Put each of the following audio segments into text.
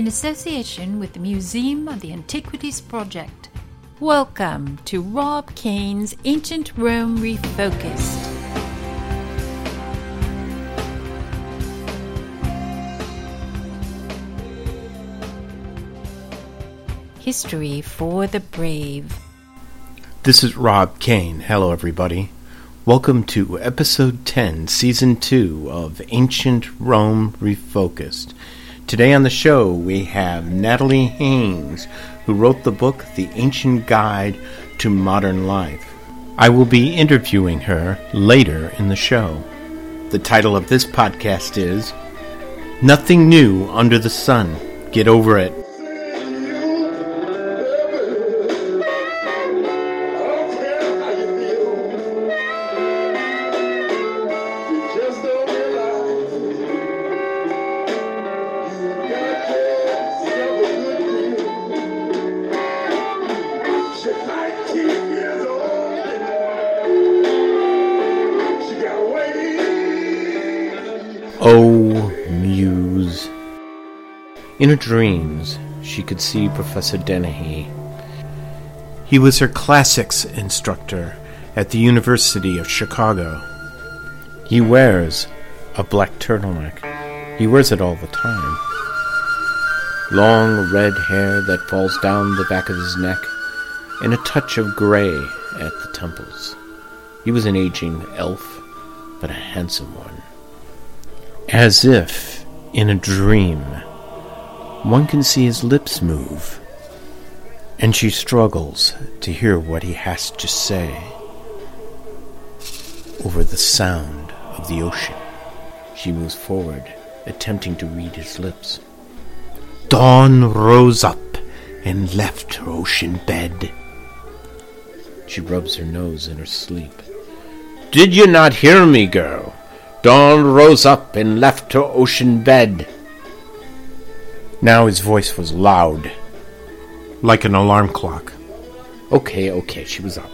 in association with the Museum of the Antiquities Project. Welcome to Rob Cain's Ancient Rome Refocused. History for the Brave. This is Rob Cain. Hello, everybody. Welcome to episode 10, season 2 of Ancient Rome Refocused. Today on the show, we have Natalie Haynes, who wrote the book The Ancient Guide to Modern Life. I will be interviewing her later in the show. The title of this podcast is Nothing New Under the Sun. Get over it. In her dreams, she could see Professor Dennehy. He was her classics instructor at the University of Chicago. He wears a black turtleneck. He wears it all the time. Long red hair that falls down the back of his neck, and a touch of gray at the temples. He was an aging elf, but a handsome one. As if in a dream, one can see his lips move, and she struggles to hear what he has to say. Over the sound of the ocean, she moves forward, attempting to read his lips. Dawn rose up and left her ocean bed. She rubs her nose in her sleep. Did you not hear me, girl? Dawn rose up and left her ocean bed. Now his voice was loud, like an alarm clock. Okay, okay, she was up.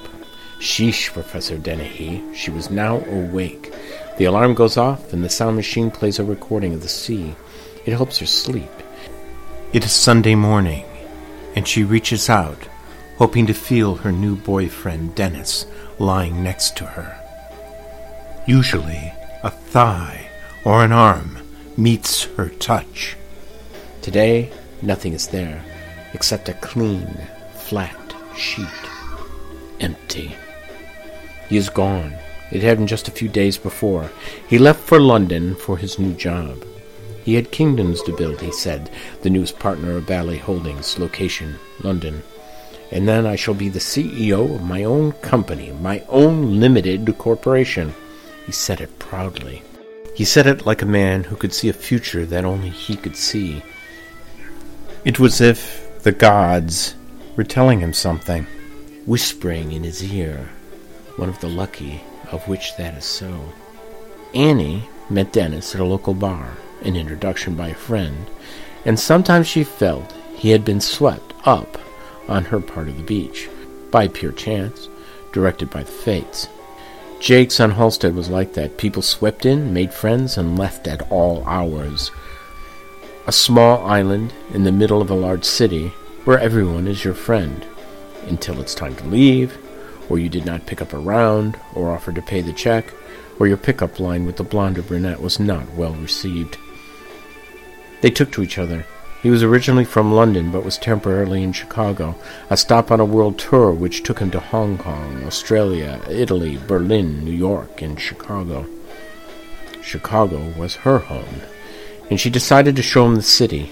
Sheesh, Professor Dennehy. She was now awake. The alarm goes off, and the sound machine plays a recording of the sea. It helps her sleep. It is Sunday morning, and she reaches out, hoping to feel her new boyfriend, Dennis, lying next to her. Usually, a thigh or an arm meets her touch. Today, nothing is there except a clean, flat sheet. Empty. He is gone. It had been just a few days before. He left for London for his new job. He had kingdoms to build, he said, the newest partner of Valley Holdings, location, London. And then I shall be the CEO of my own company, my own limited corporation. He said it proudly. He said it like a man who could see a future that only he could see. It was as if the gods were telling him something, whispering in his ear, one of the lucky of which that is so. Annie met Dennis at a local bar, an introduction by a friend, and sometimes she felt he had been swept up on her part of the beach, by pure chance, directed by the fates. Jake's on Halsted was like that. People swept in, made friends, and left at all hours. A small island in the middle of a large city where everyone is your friend until it's time to leave, or you did not pick up a round, or offer to pay the check, or your pickup line with the blonde or brunette was not well received. They took to each other. He was originally from London but was temporarily in Chicago, a stop on a world tour which took him to Hong Kong, Australia, Italy, Berlin, New York, and Chicago. Chicago was her home, and she decided to show him the city.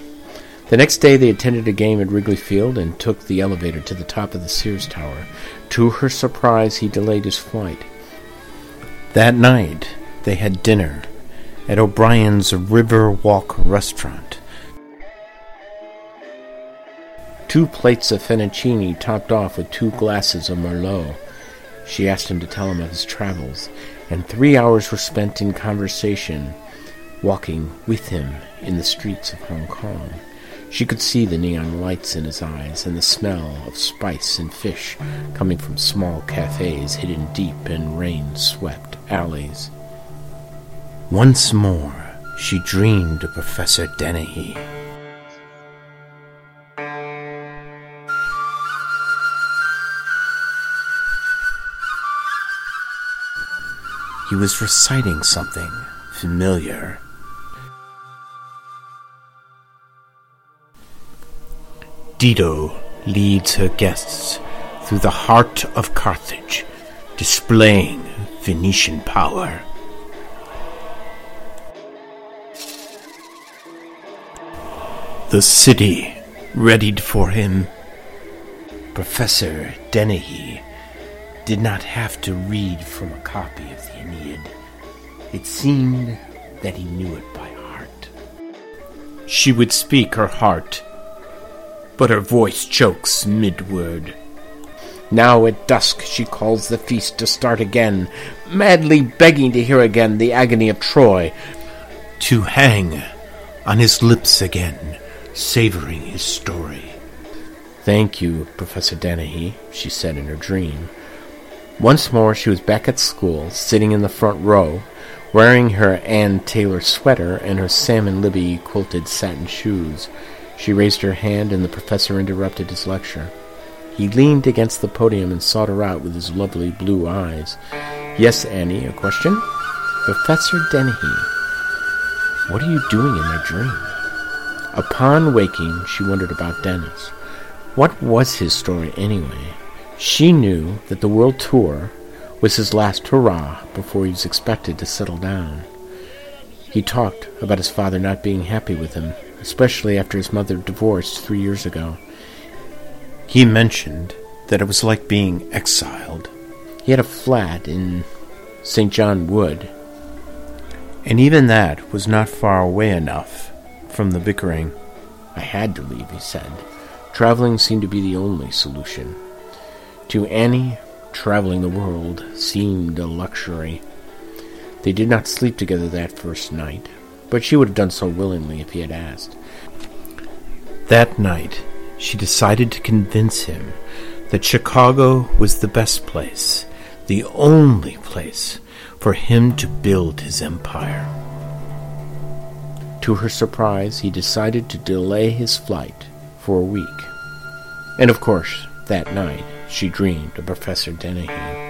The next day they attended a game at Wrigley Field and took the elevator to the top of the Sears Tower. To her surprise, he delayed his flight. That night, they had dinner at O'Brien's River Walk restaurant. Two plates of fettuccine topped off with two glasses of Merlot. She asked him to tell him of his travels, and three hours were spent in conversation, walking with him in the streets of Hong Kong. She could see the neon lights in his eyes and the smell of spice and fish coming from small cafes hidden deep in rain swept alleys. Once more, she dreamed of Professor Dennehy. He was reciting something familiar Dido leads her guests through the heart of Carthage, displaying Venetian power. The city readied for him. Professor Dennehy did not have to read from a copy of the Aeneid. It seemed that he knew it by heart. She would speak her heart, but her voice chokes mid-word. Now at dusk she calls the feast to start again, madly begging to hear again the agony of Troy, to hang on his lips again savoring his story. Thank you, Professor Dennehy, she said in her dream. Once more she was back at school, sitting in the front row, wearing her Ann Taylor sweater and her Sam & Libby quilted satin shoes. She raised her hand and the professor interrupted his lecture. He leaned against the podium and sought her out with his lovely blue eyes. Yes, Annie, a question? Professor Dennehy, what are you doing in my dream? Upon waking, she wondered about Dennis. What was his story anyway? She knew that the world tour was his last hurrah before he was expected to settle down. He talked about his father not being happy with him, especially after his mother divorced three years ago. He mentioned that it was like being exiled. He had a flat in St. John Wood, and even that was not far away enough from the bickering. I had to leave, he said. Traveling seemed to be the only solution. To Annie, traveling the world seemed a luxury. They did not sleep together that first night, but she would have done so willingly if he had asked. That night, she decided to convince him that Chicago was the best place, the only place for him to build his empire. To her surprise, he decided to delay his flight for a week. And of course, that night, she dreamed of Professor Dennehy.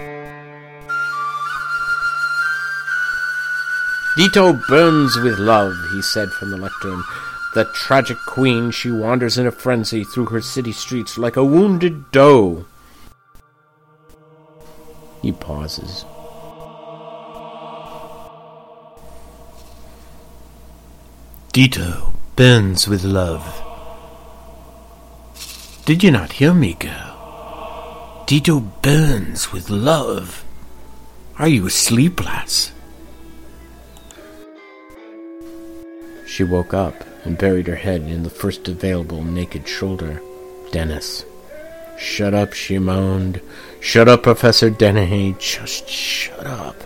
Dido burns with love, he said from the lectern. The tragic queen, she wanders in a frenzy through her city streets like a wounded doe. He pauses. Dido burns with love. Did you not hear me, girl? Dido burns with love. Are you asleep, lass? She woke up and buried her head in the first available naked shoulder. Dennis. Shut up, she moaned. Shut up, Professor Dennehy. Just shut up.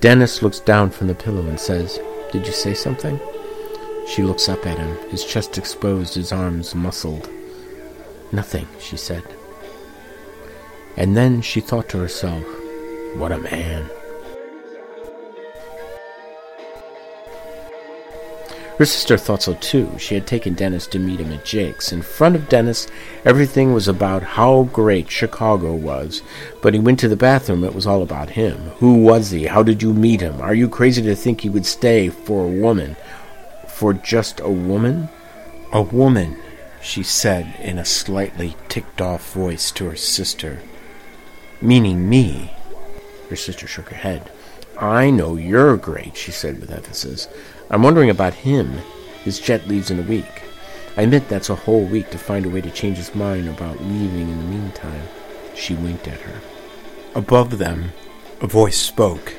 Dennis looks down from the pillow and says, Did you say something? She looks up at him, his chest exposed, his arms muscled. Nothing, she said. And then she thought to herself, what a man. Her sister thought so too. She had taken Dennis to meet him at Jake's. In front of Dennis, everything was about how great Chicago was. But he went to the bathroom, it was all about him. Who was he? How did you meet him? Are you crazy to think he would stay for a woman? for just a woman? A woman, she said in a slightly ticked off voice to her sister. Meaning me. Her sister shook her head. I know you're great, she said with emphasis. I'm wondering about him. His jet leaves in a week. I admit that's a whole week to find a way to change his mind about leaving in the meantime. She winked at her. Above them, a voice spoke.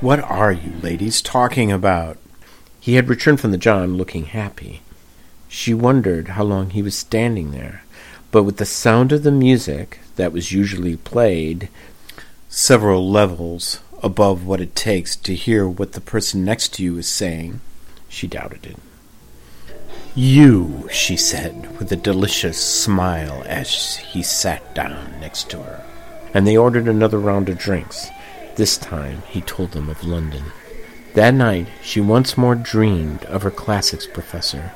What are you ladies talking about? He had returned from the John looking happy. She wondered how long he was standing there, but with the sound of the music that was usually played several levels above what it takes to hear what the person next to you is saying, she doubted it. You, she said, with a delicious smile as he sat down next to her. And they ordered another round of drinks. This time he told them of London. That night she once more dreamed of her classics professor.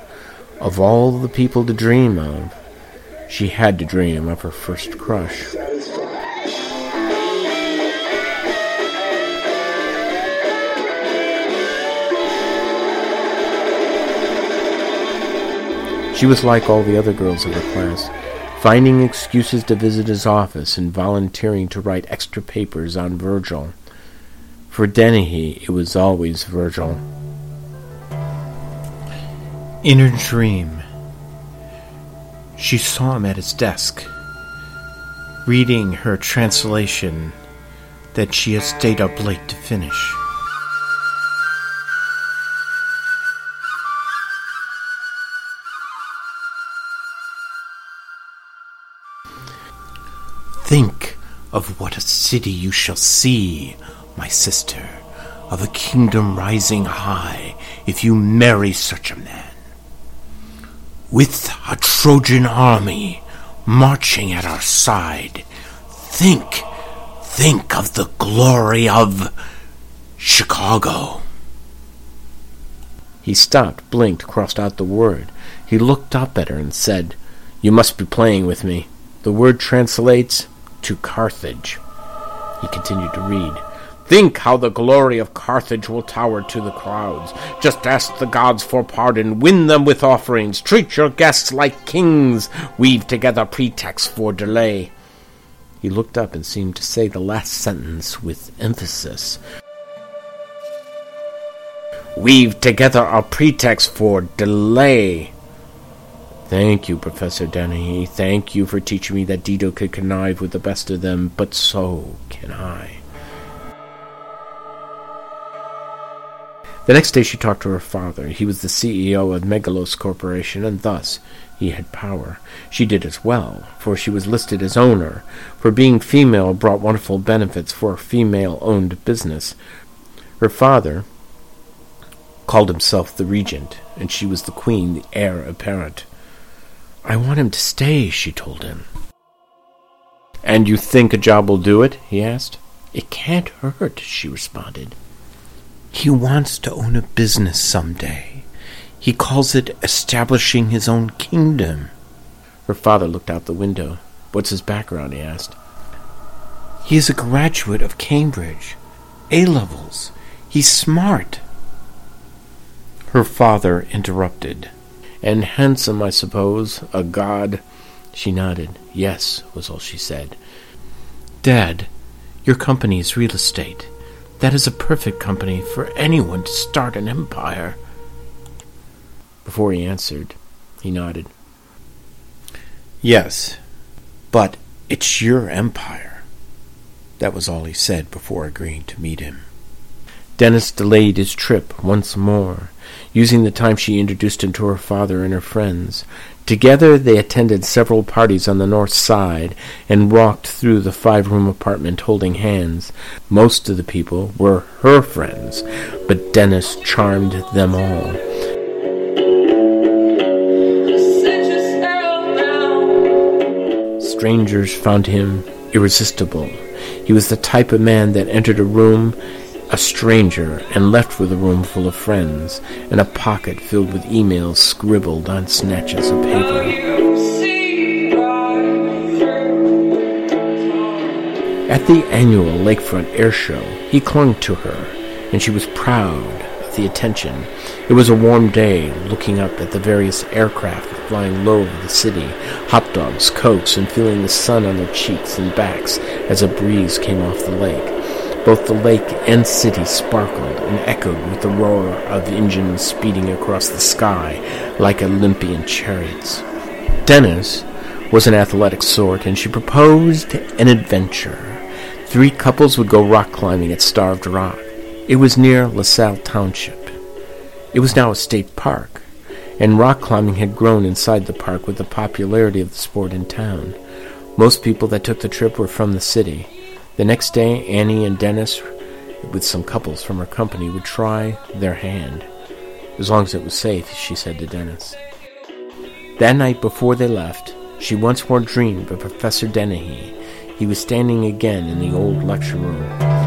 Of all the people to dream of, she had to dream of her first crush. She was like all the other girls of her class, finding excuses to visit his office and volunteering to write extra papers on Virgil. For Dennehy, it was always Virgil. In her dream, she saw him at his desk, reading her translation that she had stayed up late to finish. Think of what a city you shall see, my sister, of a kingdom rising high, if you marry such a man. With a Trojan army marching at our side, think, think of the glory of Chicago. He stopped, blinked, crossed out the word. He looked up at her and said, You must be playing with me. The word translates to Carthage. He continued to read. Think how the glory of Carthage will tower to the crowds. Just ask the gods for pardon, win them with offerings, treat your guests like kings, weave together pretexts for delay. He looked up and seemed to say the last sentence with emphasis. Weave together a pretext for delay. Thank you, Professor Dennehy. Thank you for teaching me that Dido could connive with the best of them, but so can I. The next day she talked to her father. He was the CEO of Megalos Corporation, and thus he had power. She did as well, for she was listed as owner, for being female brought wonderful benefits for a female-owned business. Her father called himself the regent, and she was the queen, the heir apparent. I want him to stay, she told him. And you think a job will do it? he asked. It can't hurt, she responded. He wants to own a business some day. He calls it establishing his own kingdom. Her father looked out the window. What's his background? he asked. He is a graduate of Cambridge. A levels. He's smart. Her father interrupted. And handsome, I suppose, a god. She nodded. Yes, was all she said. Dad, your company is real estate. That is a perfect company for anyone to start an empire. Before he answered, he nodded. Yes, but it's your empire. That was all he said before agreeing to meet him. Dennis delayed his trip once more, using the time she introduced him to her father and her friends. Together they attended several parties on the north side and walked through the five-room apartment holding hands. Most of the people were her friends, but Dennis charmed them all. Strangers found him irresistible. He was the type of man that entered a room a stranger and left with a room full of friends and a pocket filled with emails scribbled on snatches of paper. At the annual Lakefront Air Show, he clung to her, and she was proud of the attention. It was a warm day, looking up at the various aircraft flying low over the city, hot dogs, cokes, and feeling the sun on their cheeks and backs as a breeze came off the lake. Both the lake and city sparkled and echoed with the roar of engines speeding across the sky like Olympian chariots. Dennis was an athletic sort, and she proposed an adventure. Three couples would go rock climbing at Starved Rock. It was near LaSalle Township. It was now a state park, and rock climbing had grown inside the park with the popularity of the sport in town. Most people that took the trip were from the city. The next day, Annie and Dennis, with some couples from her company, would try their hand. As long as it was safe, she said to Dennis. That night before they left, she once more dreamed of Professor Dennehy. He was standing again in the old lecture room.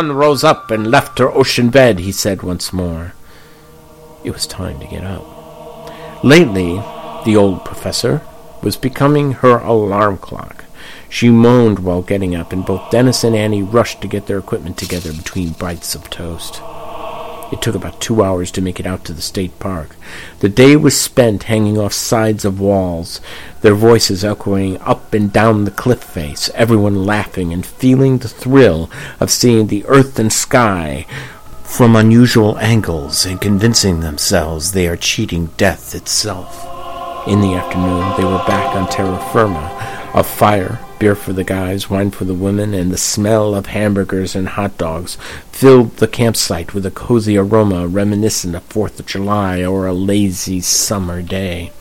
Dawn rose up and left her ocean bed, he said once more. It was time to get up. Lately, the old professor was becoming her alarm clock. She moaned while getting up, and both Dennis and Annie rushed to get their equipment together between bites of toast. It took about two hours to make it out to the state park. The day was spent hanging off sides of walls, their voices echoing up and down the cliff face, everyone laughing and feeling the thrill of seeing the earth and sky from unusual angles and convincing themselves they are cheating death itself. In the afternoon, they were back on terra firma, a fire beer for the guys, wine for the women, and the smell of hamburgers and hot dogs filled the campsite with a cozy aroma reminiscent of Fourth of July or a lazy summer day.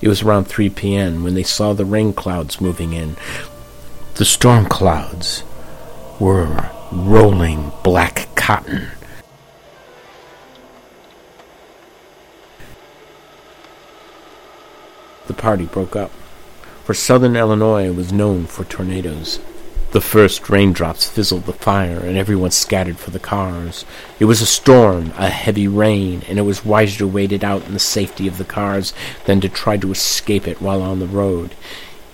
It was around 3 p.m. when they saw the rain clouds moving in. The storm clouds were rolling black cotton. The party broke up for southern Illinois was known for tornadoes. The first raindrops fizzled the fire, and everyone scattered for the cars. It was a storm, a heavy rain, and it was wiser to wait it out in the safety of the cars than to try to escape it while on the road.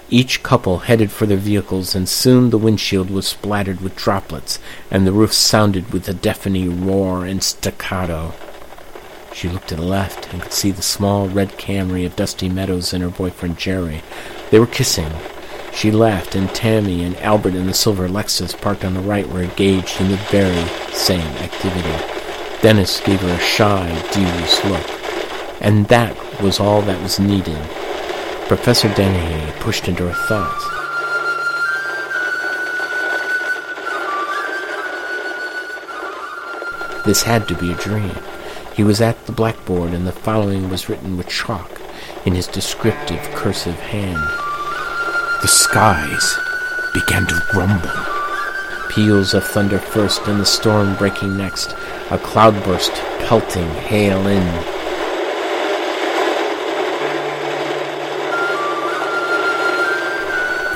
Each couple headed for their vehicles, and soon the windshield was splattered with droplets, and the roof sounded with a deafening roar and staccato. She looked to the left and could see the small red Camry of Dusty Meadows and her boyfriend Jerry. They were kissing. She laughed, and Tammy and Albert in the silver Lexus parked on the right were engaged in the very same activity. Dennis gave her a shy, dubious look, and that was all that was needed. Professor Dennehy pushed into her thoughts. This had to be a dream. He was at the blackboard, and the following was written with chalk in his descriptive cursive hand. The skies began to rumble. Peals of thunder first, and the storm breaking next, a cloudburst pelting hail in.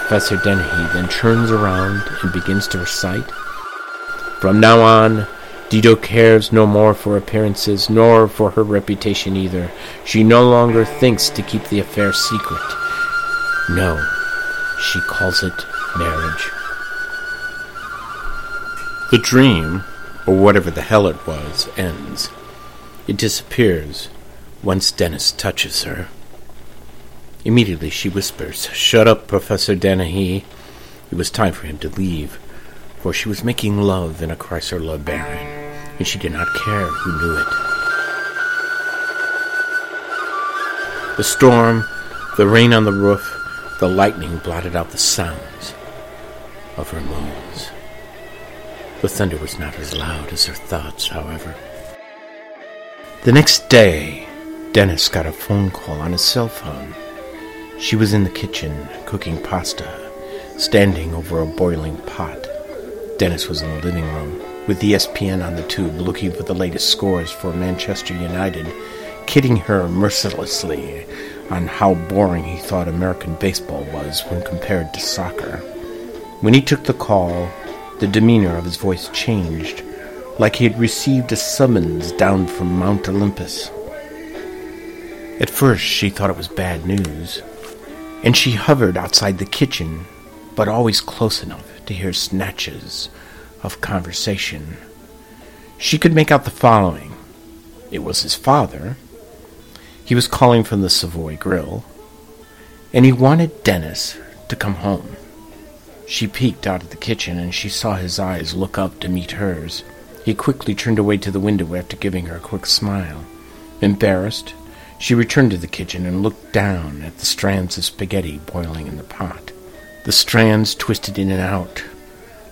Professor Dennehy then turns around and begins to recite. From now on, Dido cares no more for appearances, nor for her reputation either. She no longer thinks to keep the affair secret. No, she calls it marriage. The dream, or whatever the hell it was, ends. It disappears once Dennis touches her. Immediately she whispers, Shut up, Professor Dennehy. It was time for him to leave, for she was making love in a Chrysler LeBaron and she did not care who knew it. The storm, the rain on the roof, the lightning blotted out the sounds of her moans. The thunder was not as loud as her thoughts, however. The next day, Dennis got a phone call on his cell phone. She was in the kitchen cooking pasta, standing over a boiling pot. Dennis was in the living room with ESPN on the tube looking for the latest scores for Manchester United, kidding her mercilessly on how boring he thought American baseball was when compared to soccer. When he took the call, the demeanor of his voice changed, like he had received a summons down from Mount Olympus. At first, she thought it was bad news, and she hovered outside the kitchen, but always close enough to hear snatches of conversation. She could make out the following it was his father. He was calling from the Savoy Grill, and he wanted Dennis to come home. She peeked out of the kitchen and she saw his eyes look up to meet hers. He quickly turned away to the window after giving her a quick smile. Embarrassed, she returned to the kitchen and looked down at the strands of spaghetti boiling in the pot. The strands twisted in and out,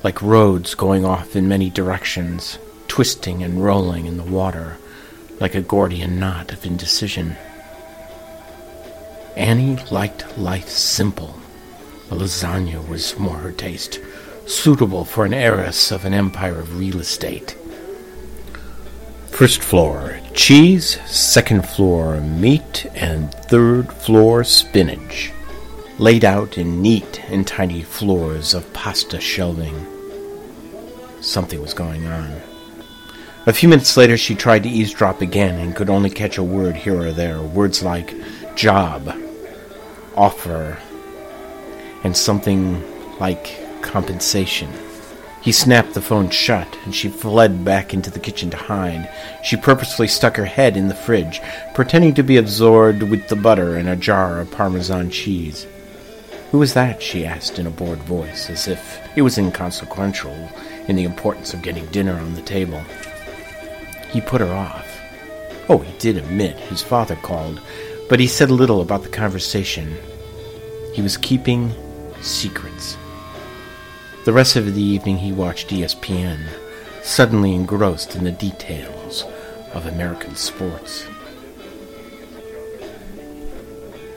like roads going off in many directions, twisting and rolling in the water like a Gordian knot of indecision. Annie liked life simple. A lasagna was more her taste, suitable for an heiress of an empire of real estate. First floor, cheese. Second floor, meat. And third floor, spinach. Laid out in neat and tiny floors of pasta shelving. Something was going on. A few minutes later, she tried to eavesdrop again and could only catch a word here or there. Words like job, offer, and something like compensation. He snapped the phone shut, and she fled back into the kitchen to hide. She purposely stuck her head in the fridge, pretending to be absorbed with the butter and a jar of Parmesan cheese. Who was that? she asked in a bored voice, as if it was inconsequential in the importance of getting dinner on the table. He put her off. Oh, he did admit his father called, but he said little about the conversation. He was keeping secrets. The rest of the evening he watched ESPN, suddenly engrossed in the details of American sports.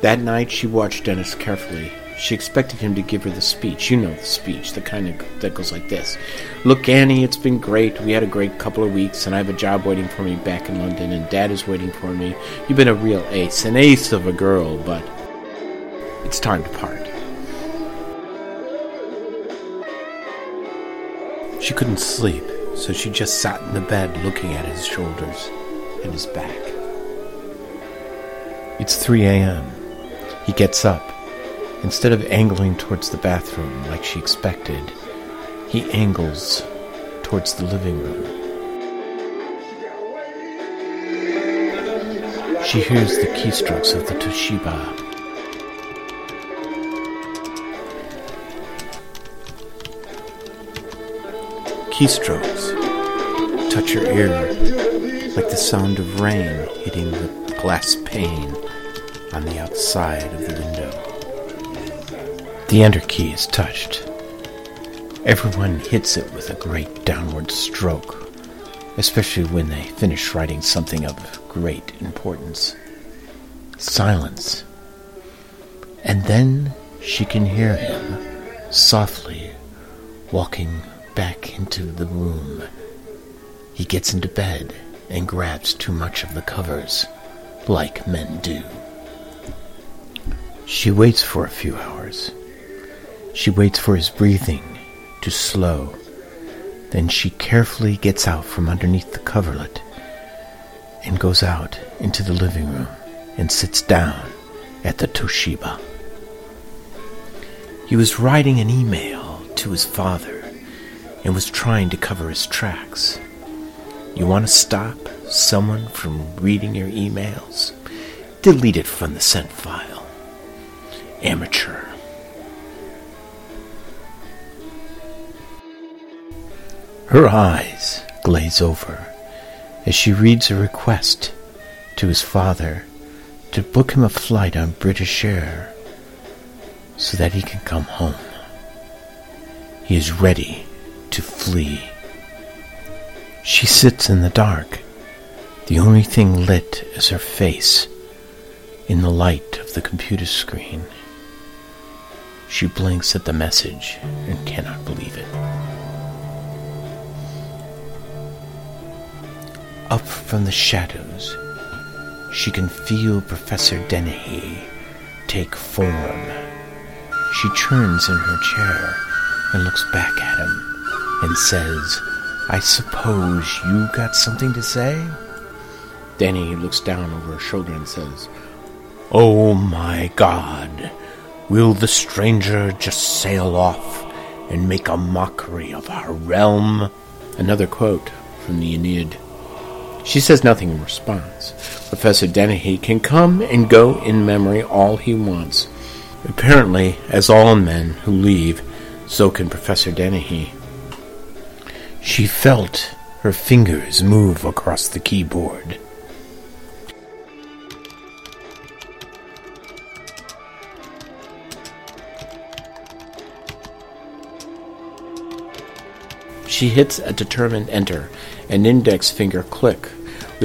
That night she watched Dennis carefully. She expected him to give her the speech. You know the speech, the kind of that goes like this. Look, Annie, it's been great. We had a great couple of weeks, and I have a job waiting for me back in London, and Dad is waiting for me. You've been a real ace, an ace of a girl, but it's time to part. She couldn't sleep, so she just sat in the bed looking at his shoulders and his back. It's 3 a.m. He gets up. Instead of angling towards the bathroom like she expected, he angles towards the living room. She hears the keystrokes of the Toshiba keystrokes touch your ear like the sound of rain hitting the glass pane on the outside of the window. The enter key is touched. Everyone hits it with a great downward stroke, especially when they finish writing something of great importance. Silence. And then she can hear him softly walking back into the room. He gets into bed and grabs too much of the covers, like men do. She waits for a few hours. She waits for his breathing to slow. Then she carefully gets out from underneath the coverlet and goes out into the living room and sits down at the Toshiba. He was writing an email to his father and was trying to cover his tracks. You want to stop someone from reading your emails? Delete it from the sent file. Amateur. Her eyes glaze over as she reads a request to his father to book him a flight on British Air so that he can come home. He is ready to flee. She sits in the dark. The only thing lit is her face in the light of the computer screen. She blinks at the message and cannot believe it. Up from the shadows, she can feel Professor Dennehy take form. She turns in her chair and looks back at him and says, I suppose you got something to say? Danny looks down over her shoulder and says, Oh my God, will the stranger just sail off and make a mockery of our realm? Another quote from the Aeneid. She says nothing in response. Professor Dennehy can come and go in memory all he wants. Apparently, as all men who leave, so can Professor Dennehy. She felt her fingers move across the keyboard. She hits a determined enter. An index finger click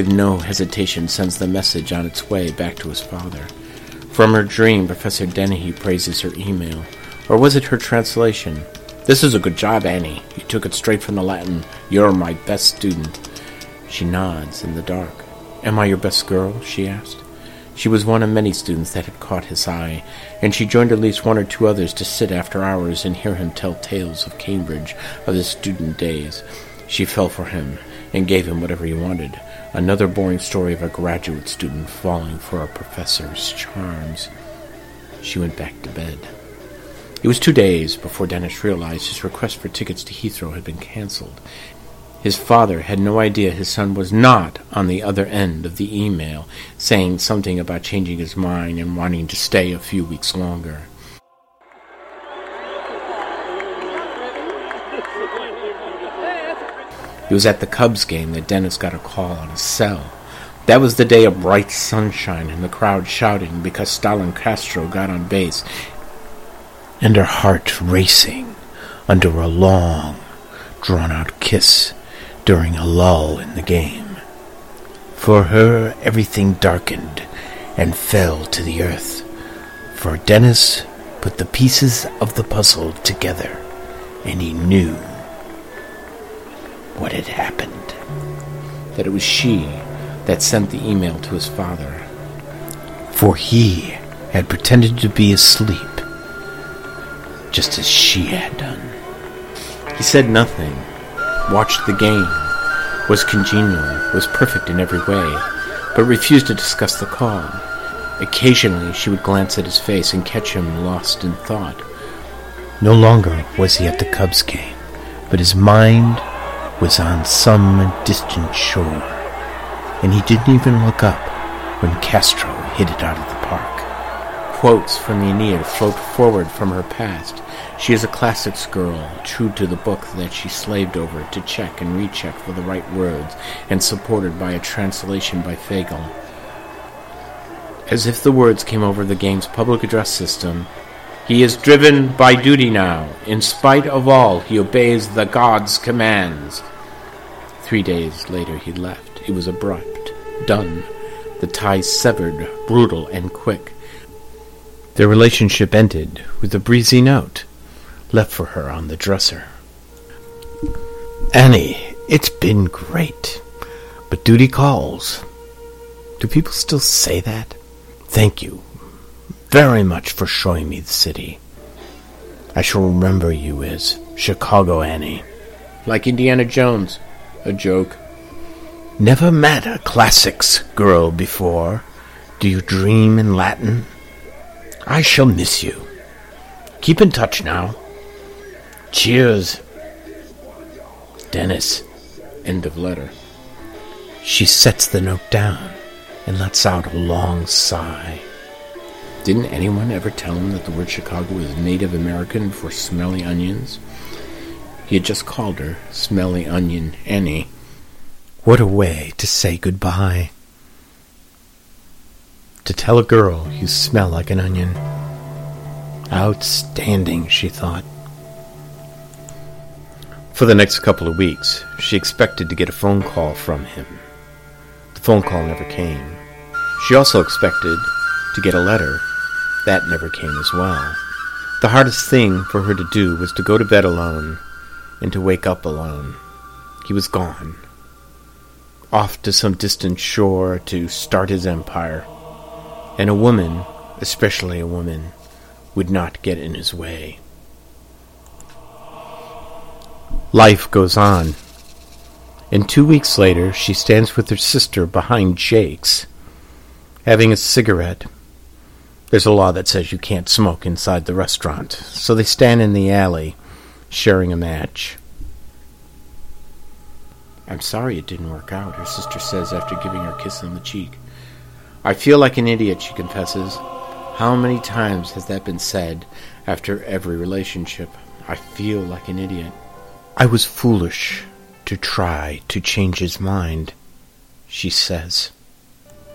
with no hesitation sends the message on its way back to his father. From her dream, Professor Dennehy praises her email. Or was it her translation? This is a good job, Annie. You took it straight from the Latin. You're my best student. She nods in the dark. Am I your best girl? she asked. She was one of many students that had caught his eye, and she joined at least one or two others to sit after hours and hear him tell tales of Cambridge, of his student days. She fell for him and gave him whatever he wanted. Another boring story of a graduate student falling for a professor's charms. She went back to bed. It was two days before Dennis realized his request for tickets to Heathrow had been cancelled. His father had no idea his son was not on the other end of the email, saying something about changing his mind and wanting to stay a few weeks longer. It was at the Cubs game that Dennis got a call on his cell. That was the day of bright sunshine and the crowd shouting because Starlin Castro got on base and her heart racing under a long, drawn out kiss during a lull in the game. For her, everything darkened and fell to the earth, for Dennis put the pieces of the puzzle together, and he knew what had happened. That it was she that sent the email to his father. For he had pretended to be asleep, just as she had done. He said nothing, watched the game, was congenial, was perfect in every way, but refused to discuss the call. Occasionally she would glance at his face and catch him lost in thought. No longer was he at the Cubs game, but his mind was on some distant shore, and he didn't even look up when Castro hit it out of the park. Quotes from the Aeneid float forward from her past. She is a classics girl, true to the book that she slaved over to check and recheck for the right words, and supported by a translation by Fagles. As if the words came over the game's public address system, he is driven by duty now. In spite of all, he obeys the god's commands. Three days later, he left. It was abrupt, done. The ties severed, brutal and quick. Their relationship ended with a breezy note left for her on the dresser. Annie, it's been great, but duty calls. Do people still say that? Thank you very much for showing me the city. I shall remember you as Chicago Annie. Like Indiana Jones. A joke. Never met a classics girl before. Do you dream in Latin? I shall miss you. Keep in touch now. Cheers. Dennis. End of letter. She sets the note down and lets out a long sigh. Didn't anyone ever tell him that the word Chicago was Native American for smelly onions? He had just called her Smelly Onion Annie. What a way to say goodbye. To tell a girl you smell like an onion. Outstanding, she thought. For the next couple of weeks, she expected to get a phone call from him. The phone call never came. She also expected to get a letter that never came as well. The hardest thing for her to do was to go to bed alone and to wake up alone. He was gone. Off to some distant shore to start his empire. And a woman, especially a woman, would not get in his way. Life goes on. And two weeks later, she stands with her sister behind Jake's, having a cigarette there's a law that says you can't smoke inside the restaurant, so they stand in the alley, sharing a match. I'm sorry it didn't work out, her sister says after giving her a kiss on the cheek. I feel like an idiot, she confesses. How many times has that been said after every relationship? I feel like an idiot. I was foolish to try to change his mind, she says.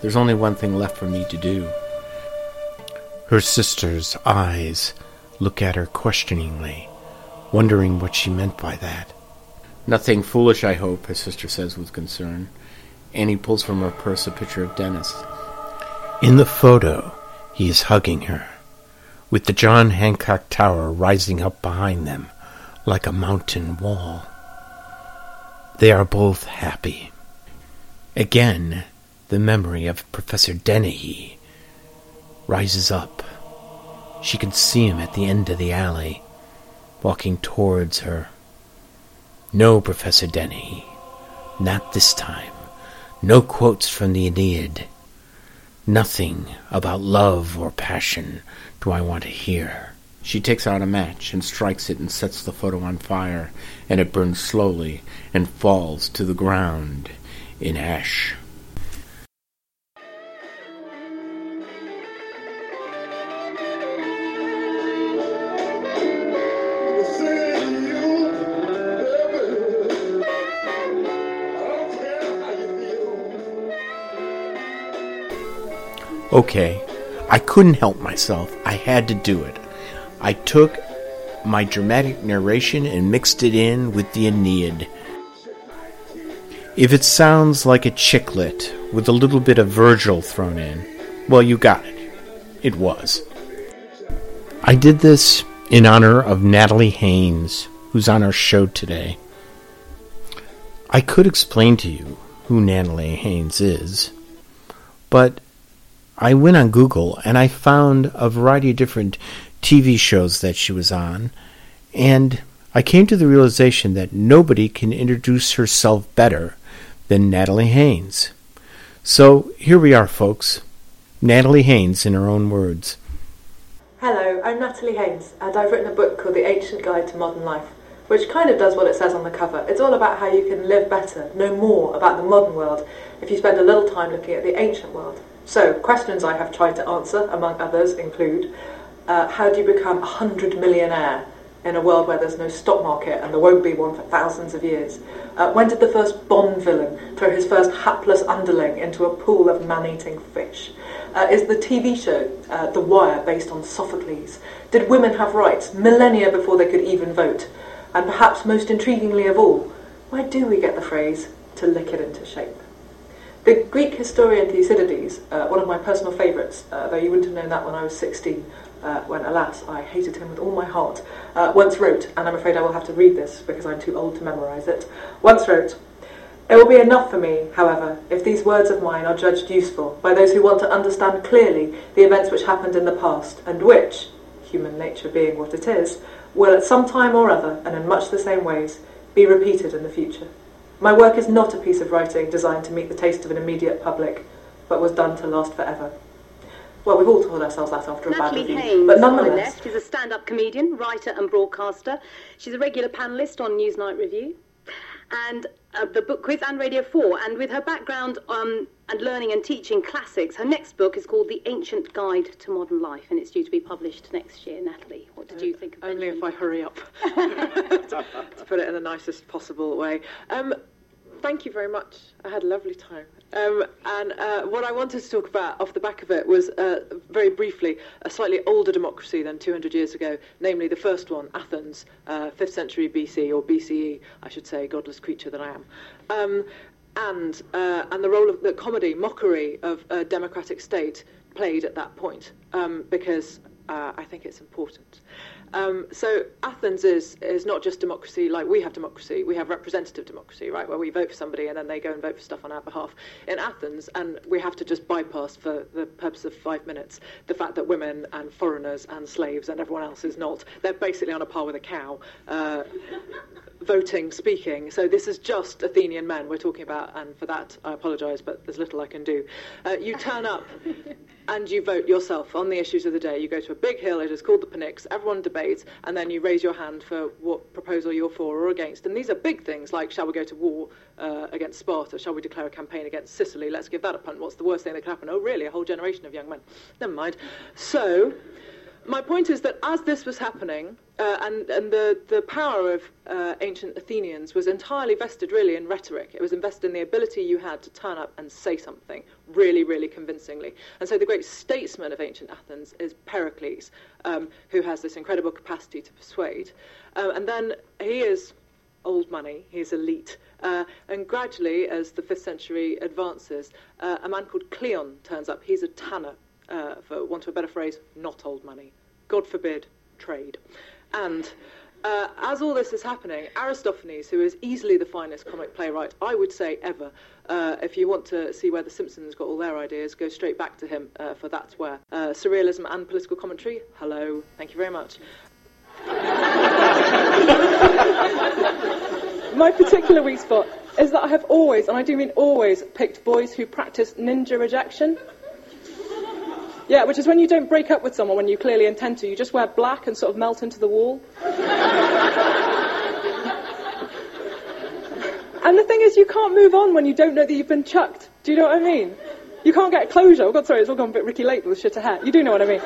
There's only one thing left for me to do. Her sister's eyes look at her questioningly, wondering what she meant by that. Nothing foolish, I hope, his sister says with concern. Annie pulls from her purse a picture of Dennis. In the photo, he is hugging her, with the John Hancock Tower rising up behind them like a mountain wall. They are both happy. Again, the memory of Professor Dennehy rises up. She can see him at the end of the alley, walking towards her. No, Professor Denny, not this time. No quotes from the Aeneid. Nothing about love or passion do I want to hear. She takes out a match and strikes it and sets the photo on fire, and it burns slowly and falls to the ground in ash. Okay, I couldn't help myself. I had to do it. I took my dramatic narration and mixed it in with the Aeneid. If it sounds like a chicklit with a little bit of Virgil thrown in, well, you got it. It was. I did this in honor of Natalie Haynes, who's on our show today. I could explain to you who Natalie Haynes is, but I went on Google and I found a variety of different TV shows that she was on, and I came to the realization that nobody can introduce herself better than Natalie Haynes. So here we are, folks. Natalie Haynes in her own words. Hello, I'm Natalie Haynes, and I've written a book called The Ancient Guide to Modern Life, which kind of does what it says on the cover. It's all about how you can live better, know more about the modern world, if you spend a little time looking at the ancient world. So, questions I have tried to answer, among others, include uh, how do you become a hundred millionaire in a world where there's no stock market and there won't be one for thousands of years? Uh, when did the first Bond villain throw his first hapless underling into a pool of man-eating fish? Uh, is the TV show uh, The Wire based on Sophocles? Did women have rights millennia before they could even vote? And perhaps most intriguingly of all, where do we get the phrase to lick it into shape? The Greek historian Thucydides, uh, one of my personal favourites, uh, though you wouldn't have known that when I was 16, uh, when alas I hated him with all my heart, uh, once wrote, and I'm afraid I will have to read this because I'm too old to memorise it, once wrote, It will be enough for me, however, if these words of mine are judged useful by those who want to understand clearly the events which happened in the past, and which, human nature being what it is, will at some time or other, and in much the same ways, be repeated in the future. My work is not a piece of writing designed to meet the taste of an immediate public, but was done to last forever. Well, we've all told ourselves that after Natalie a bad review, Haynes, but on my nonetheless, left, is a stand-up comedian, writer and broadcaster. She's a regular panellist on Newsnight Review and uh, the book quiz and Radio 4. And with her background um, and learning and teaching classics, her next book is called The Ancient Guide to Modern Life, and it's due to be published next year. Natalie, what did you think of only if I hurry up, to put it in the nicest possible way. Um, thank you very much. I had a lovely time. Um, and uh, what I wanted to talk about off the back of it was, uh, very briefly, a slightly older democracy than 200 years ago, namely the first one, Athens, uh, 5th century BC, or BCE, I should say, godless creature that I am. Um, and, uh, and the role of the comedy, mockery of a democratic state played at that point, um, because uh, I think it's important. Um, so Athens is is not just democracy like we have democracy. We have representative democracy, right, where we vote for somebody and then they go and vote for stuff on our behalf. In Athens, and we have to just bypass for the purpose of five minutes the fact that women and foreigners and slaves and everyone else is not. They're basically on a par with a cow. Uh, voting, speaking. So this is just Athenian men we're talking about, and for that I apologise, but there's little I can do. Uh, you turn up and you vote yourself on the issues of the day. You go to a big hill, it is called the Pnyx, everyone debates, and then you raise your hand for what proposal you're for or against. And these are big things like shall we go to war uh, against Sparta? Shall we declare a campaign against Sicily? Let's give that a punt. What's the worst thing that could happen? Oh, really? A whole generation of young men. Never mind. So, my point is that as this was happening, uh, and, and the, the power of uh, ancient Athenians was entirely vested really in rhetoric. It was invested in the ability you had to turn up and say something really, really convincingly. And so the great statesman of ancient Athens is Pericles, um, who has this incredible capacity to persuade. Um, and then he is old money, he's elite. Uh, and gradually, as the 5th century advances, uh, a man called Cleon turns up. He's a tanner, uh, for want of a better phrase, not old money. God forbid, trade. And uh, as all this is happening, Aristophanes, who is easily the finest comic playwright, I would say, ever, uh, if you want to see where the Simpsons got all their ideas, go straight back to him, uh, for that's where. Uh, surrealism and political commentary, hello, thank you very much. My particular weak spot is that I have always, and I do mean always, picked boys who practice ninja rejection. Yeah, which is when you don't break up with someone when you clearly intend to. You just wear black and sort of melt into the wall. and the thing is, you can't move on when you don't know that you've been chucked. Do you know what I mean? You can't get closure. Oh, God, sorry, it's all gone a bit Ricki Lake with shit ahead. You do know what I mean.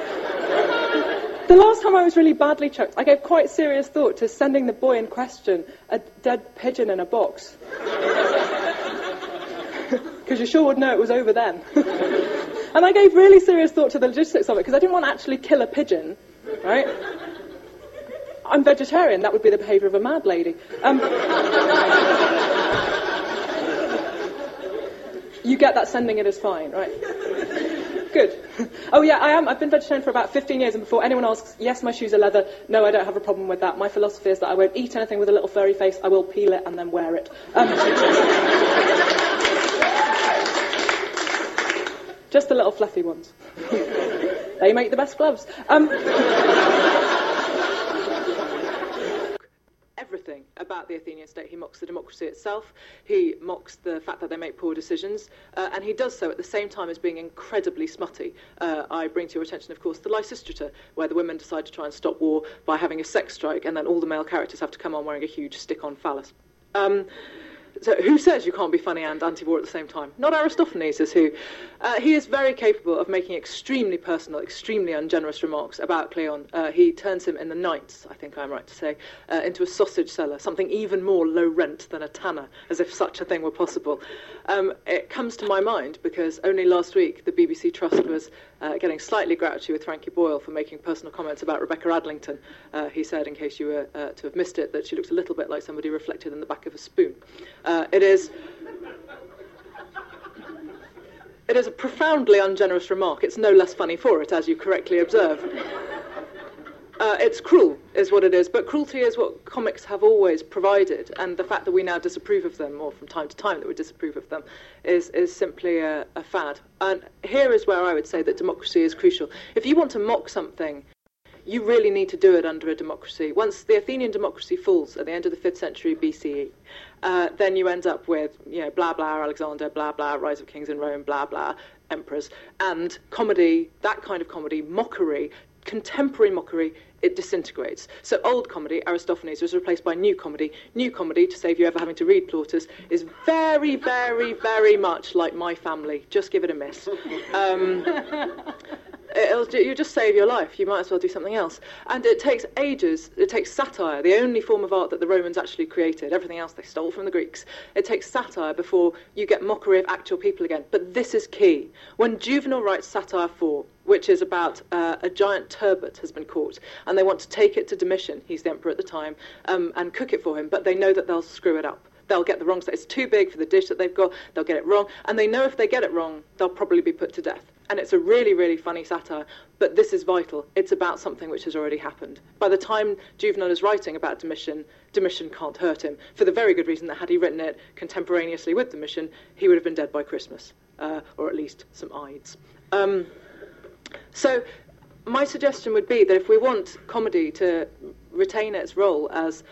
the last time I was really badly chucked, I gave quite serious thought to sending the boy in question a dead pigeon in a box. Because you sure would know it was over then. And I gave really serious thought to the logistics of it because I didn't want to actually kill a pigeon, right? I'm vegetarian. That would be the behaviour of a mad lady. Um, you get that sending it is fine, right? Good. Oh yeah, I am. I've been vegetarian for about 15 years, and before anyone asks, yes, my shoes are leather. No, I don't have a problem with that. My philosophy is that I won't eat anything with a little furry face. I will peel it and then wear it. Um, Just the little fluffy ones. they make the best gloves. Um, everything about the Athenian state. He mocks the democracy itself. He mocks the fact that they make poor decisions. Uh, and he does so at the same time as being incredibly smutty. Uh, I bring to your attention, of course, the Lysistrata, where the women decide to try and stop war by having a sex strike, and then all the male characters have to come on wearing a huge stick on phallus. Um, so who says you can't be funny and anti-war at the same time? Not Aristophanes is who. Uh, he is very capable of making extremely personal, extremely ungenerous remarks about Cleon. Uh, he turns him in the Knights, I think I'm right to say, uh, into a sausage seller, something even more low rent than a tanner, as if such a thing were possible. Um, it comes to my mind because only last week the BBC Trust was uh, getting slightly grouchy with Frankie Boyle for making personal comments about Rebecca Adlington. Uh, he said, in case you were uh, to have missed it, that she looks a little bit like somebody reflected in the back of a spoon. Uh, it is. It is a profoundly ungenerous remark. It's no less funny for it, as you correctly observe. Uh, it's cruel, is what it is, but cruelty is what comics have always provided, and the fact that we now disapprove of them, or from time to time that we disapprove of them, is, is simply a, a fad. And here is where I would say that democracy is crucial. If you want to mock something, you really need to do it under a democracy. Once the Athenian democracy falls at the end of the 5th century BCE, uh, then you end up with, you know, blah, blah, Alexander, blah, blah, rise of kings in Rome, blah, blah, emperors. And comedy, that kind of comedy, mockery, contemporary mockery, it disintegrates. So old comedy, Aristophanes, was replaced by new comedy. New comedy, to save you ever having to read Plautus, is very, very, very much like my family. Just give it a miss. Um, It'll, you just save your life. You might as well do something else. And it takes ages. It takes satire, the only form of art that the Romans actually created. Everything else they stole from the Greeks. It takes satire before you get mockery of actual people again. But this is key. When Juvenal writes Satire 4, which is about uh, a giant turbot has been caught, and they want to take it to Domitian, he's the emperor at the time, um, and cook it for him, but they know that they'll screw it up they'll get the wrong stuff. It's too big for the dish that they've got. They'll get it wrong. And they know if they get it wrong, they'll probably be put to death. And it's a really, really funny satire. But this is vital. It's about something which has already happened. By the time Juvenal is writing about Domitian, Domitian can't hurt him. For the very good reason that had he written it contemporaneously with Domitian, he would have been dead by Christmas. Uh, or at least some Ides. Um, so my suggestion would be that if we want comedy to retain its role as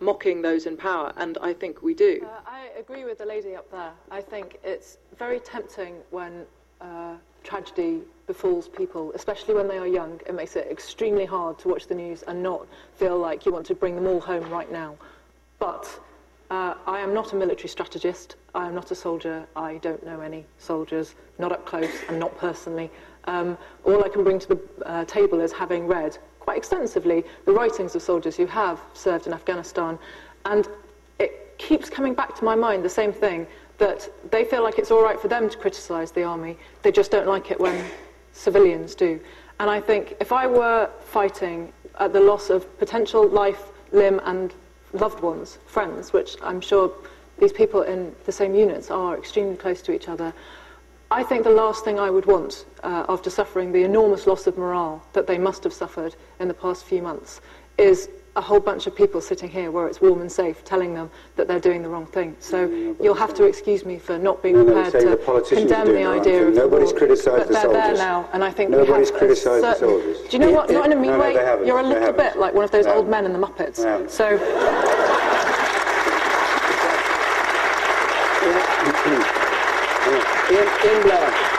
mocking those in power, and I think we do. Uh, I agree with the lady up there. I think it's very tempting when uh, tragedy befalls people, especially when they are young. It makes it extremely hard to watch the news and not feel like you want to bring them all home right now. But uh, I am not a military strategist. I am not a soldier. I don't know any soldiers, not up close and not personally. Um, all I can bring to the uh, table is having read quite extensively the writings of soldiers who have served in Afghanistan. And it keeps coming back to my mind the same thing that they feel like it's all right for them to criticise the army, they just don't like it when civilians do. And I think if I were fighting at the loss of potential life, limb, and loved ones, friends, which I'm sure these people in the same units are extremely close to each other, I think the last thing I would want uh, after suffering the enormous loss of morale that they must have suffered in the past few months is a whole bunch of people sitting here where it's warm and safe telling them that they're doing the wrong thing. So you'll have to excuse me for not being prepared to condemn the idea of Nobody's criticised the soldiers. But they're there now, and I think Nobody's we have criticised the soldiers. Do you know what? Not in a mean no, no, way. they haven't. You're a They little haven't. bit like one of those They old men in the Muppets. They. So Ian, Ian Blair.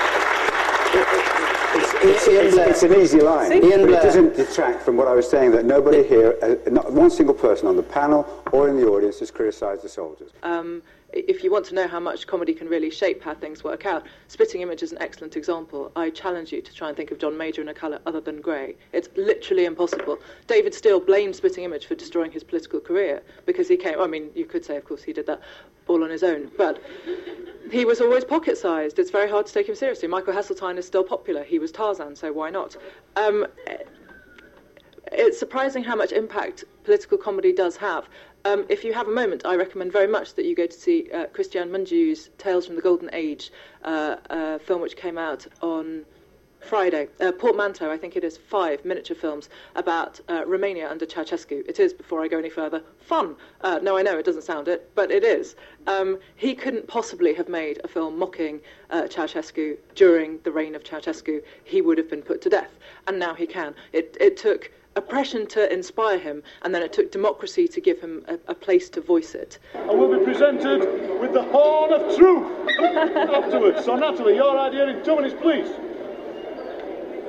It's, Ian it's, an easy line, Ian but it doesn't detract from what I was saying that nobody here, uh, not one single person on the panel or in the audience has criticised the soldiers. Um, if you want to know how much comedy can really shape how things work out, Spitting Image is an excellent example. I challenge you to try and think of John Major in a colour other than grey. It's literally impossible. David Steel blamed Spitting Image for destroying his political career because he came. I mean, you could say, of course, he did that all on his own, but he was always pocket-sized. It's very hard to take him seriously. Michael Heseltine is still popular. He was Tarzan, so why not? Um, it's surprising how much impact political comedy does have. Um, if you have a moment, I recommend very much that you go to see uh, Cristian Mungiu's Tales from the Golden Age, uh, a film which came out on Friday. Uh, Portmanteau, I think it is five miniature films about uh, Romania under Ceausescu. It is, before I go any further, fun. Uh, no, I know it doesn't sound it, but it is. Um, he couldn't possibly have made a film mocking uh, Ceausescu during the reign of Ceausescu. He would have been put to death, and now he can. It, it took oppression to inspire him, and then it took democracy to give him a, a place to voice it. and will be presented with the Horn of Truth afterwards. So, Natalie, your idea in two minutes, please.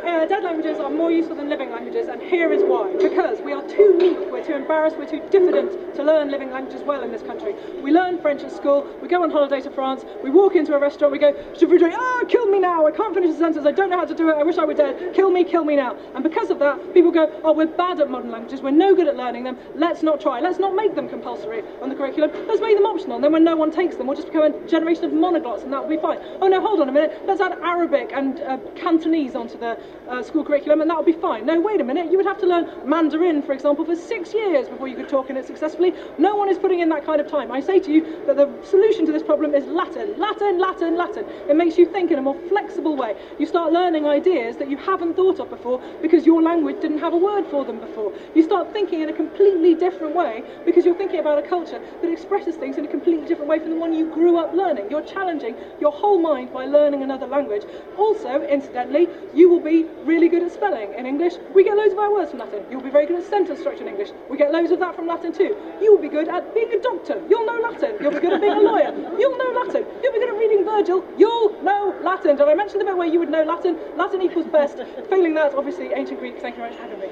Uh, dead languages are more useful than living languages, and here is why. Because we are too weak, we're too embarrassed, we're too diffident to learn living languages well in this country. We learn French at school, we go on holiday to France, we walk into a restaurant, we go, ah, kill me now, I can't finish the sentence, I don't know how to do it, I wish I were dead, kill me, kill me now. And because of that, people go, oh, we're bad at modern languages, we're no good at learning them, let's not try, let's not make them compulsory on the curriculum, let's make them optional, and then when no one takes them, we'll just become a generation of monoglots, and that'll be fine. Oh no, hold on a minute, let's add Arabic and uh, Cantonese onto the uh, school curriculum, and that'll be fine. No, wait a minute, you would have to learn Mandarin, for example, for six years before you could talk in it successfully. No one is putting in that kind of time. I say to you that the solution to this problem is Latin. Latin, Latin, Latin. It makes you think in a more flexible way. You start learning ideas that you haven't thought of before because your language didn't have a word for them before. You start thinking in a completely different way because you're thinking about a culture that expresses things in a completely different way from the one you grew up learning. You're challenging your whole mind by learning another language. Also, incidentally, you will be really good at spelling in English. We get loads of our words from Latin. You'll be very good at sentence structure in English. We get loads of that from Latin too. You will be good at being a doctor. You'll know Latin. You'll be good at being a lawyer. You'll know Latin. You'll be good at reading Virgil. You'll know Latin. Did I mention the bit where you would know Latin? Latin equals best. Failing that, obviously, ancient Greek. Thank you very much for having me.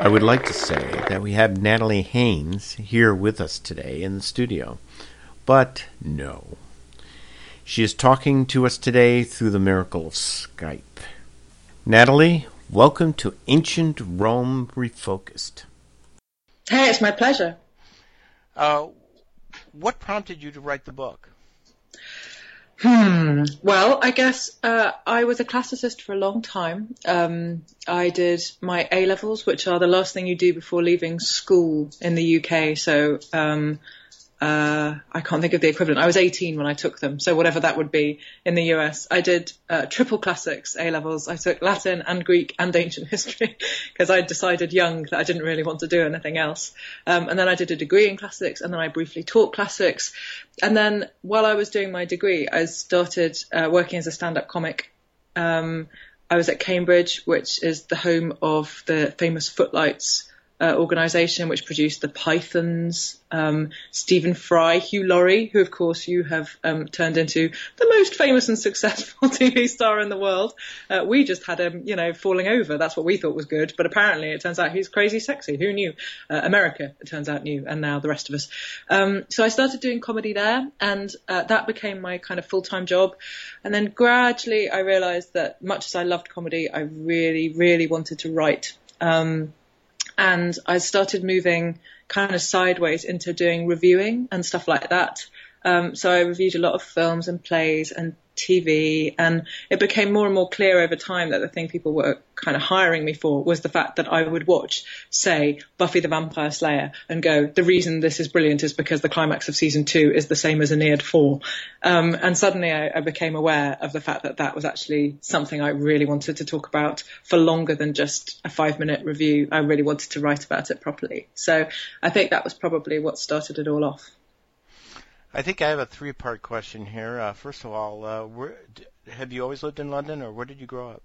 I would like to say that we have Natalie Haynes here with us today in the studio. But no. She is talking to us today through the miracle of Skype. Natalie, welcome to Ancient Rome Refocused. Hey, it's my pleasure. Uh, what prompted you to write the book? Hmm. Well, I guess uh, I was a classicist for a long time. Um, I did my A levels, which are the last thing you do before leaving school in the UK. So um, uh, I can't think of the equivalent. I was 18 when I took them, so whatever that would be in the US. I did uh, triple classics A levels. I took Latin and Greek and ancient history because I decided young that I didn't really want to do anything else. Um, and then I did a degree in classics, and then I briefly taught classics. And then while I was doing my degree, I started uh, working as a stand-up comic. Um, I was at Cambridge, which is the home of the famous Footlights uh, organisation, which produced the Pythons, um, Stephen Fry, Hugh Laurie, who of course you have um, turned into the most famous and successful TV star in the world. Uh, we just had him, you know, falling over. That's what we thought was good, but apparently it turns out he's crazy sexy. Who knew? Uh, America, it turns out, knew, and now the rest of us. Um, so I started doing comedy there, and uh, that became my kind of full-time job. And then gradually I realised that much as I loved comedy, I really, really wanted to write. Um, and I started moving kind of sideways into doing reviewing and stuff like that. Um, so I reviewed a lot of films and plays and TV, and it became more and more clear over time that the thing people were kind of hiring me for was the fact that I would watch, say, Buffy the Vampire Slayer and go, the reason this is brilliant is because the climax of season two is the same as Aeneid 4. Um, and suddenly I, I became aware of the fact that that was actually something I really wanted to talk about for longer than just a five minute review. I really wanted to write about it properly. So I think that was probably what started it all off. I think I have a three-part question here. Uh, first of all, uh, where, have you always lived in London, or where did you grow up?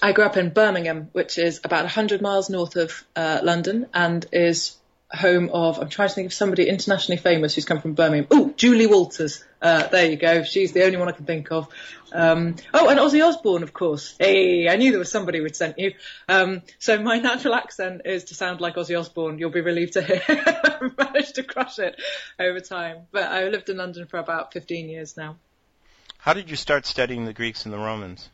I grew up in Birmingham, which is about 100 miles north of uh, London, and is home of. I'm trying to think of somebody internationally famous who's come from Birmingham. Oh, Julie Walters. Uh, there you go. She's the only one I can think of. Um, oh, and Ozzy Osbourne, of course. Hey, I knew there was somebody who'd sent you. Um, so my natural accent is to sound like Ozzy Osbourne. You'll be relieved to hear I've managed to crush it over time. But I lived in London for about 15 years now. How did you start studying the Greeks and the Romans?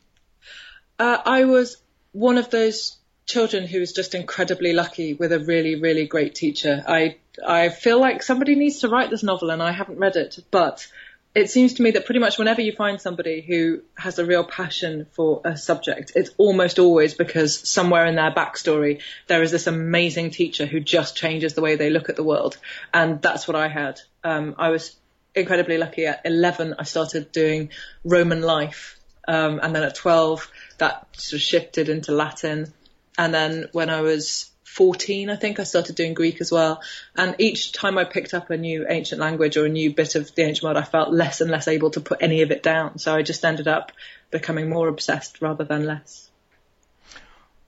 Uh, I was one of those children who is just incredibly lucky with a really, really great teacher. I I feel like somebody needs to write this novel, and I haven't read it, but it seems to me that pretty much whenever you find somebody who has a real passion for a subject, it's almost always because somewhere in their backstory there is this amazing teacher who just changes the way they look at the world, and that's what I had. Um, I was incredibly lucky. At 11, I started doing Roman life, um, and then at 12, that sort of shifted into Latin, and then when I was 14, I think I started doing Greek as well. And each time I picked up a new ancient language or a new bit of the ancient world, I felt less and less able to put any of it down. So I just ended up becoming more obsessed rather than less.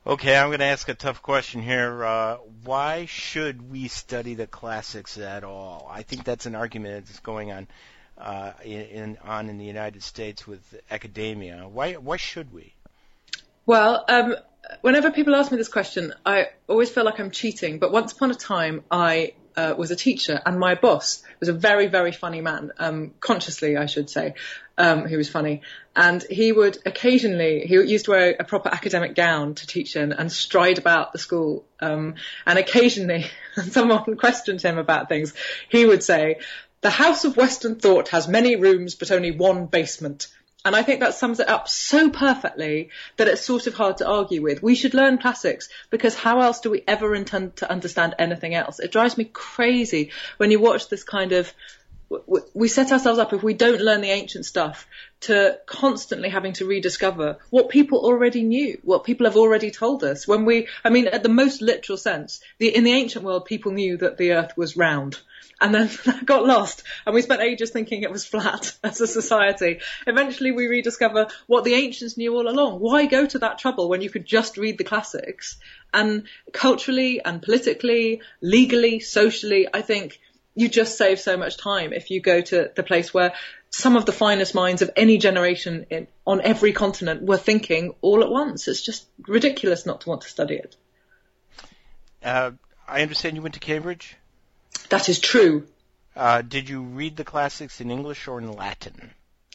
Okay, I'm going to ask a tough question here. Uh, why should we study the classics at all? I think that's an argument that's going on uh, in, on in the United States with academia. Why why should we? Well, um, whenever people ask me this question, I always feel like I'm cheating. But once upon a time, I uh, was a teacher, and my boss was a very, very funny man, um, consciously, I should say, um, who was funny. And he would occasionally, he used to wear a proper academic gown to teach in and stride about the school. Um, and occasionally, someone questioned him about things, he would say, the House of Western Thought has many rooms but only one basement. And I think that sums it up so perfectly that it's sort of hard to argue with. We should learn classics because how else do we ever intend to understand anything else? It drives me crazy when you watch this kind of we set ourselves up if we don't learn the ancient stuff to constantly having to rediscover what people already knew, what people have already told us. When we, I mean, at the most literal sense, the, in the ancient world, people knew that the earth was round and then that got lost and we spent ages thinking it was flat as a society. Eventually we rediscover what the ancients knew all along. Why go to that trouble when you could just read the classics? And culturally and politically, legally, socially, I think you just save so much time if you go to the place where some of the finest minds of any generation in, on every continent were thinking all at once. It's just ridiculous not to want to study it. Uh, I understand you went to Cambridge? That is true. Uh, did you read the classics in English or in Latin?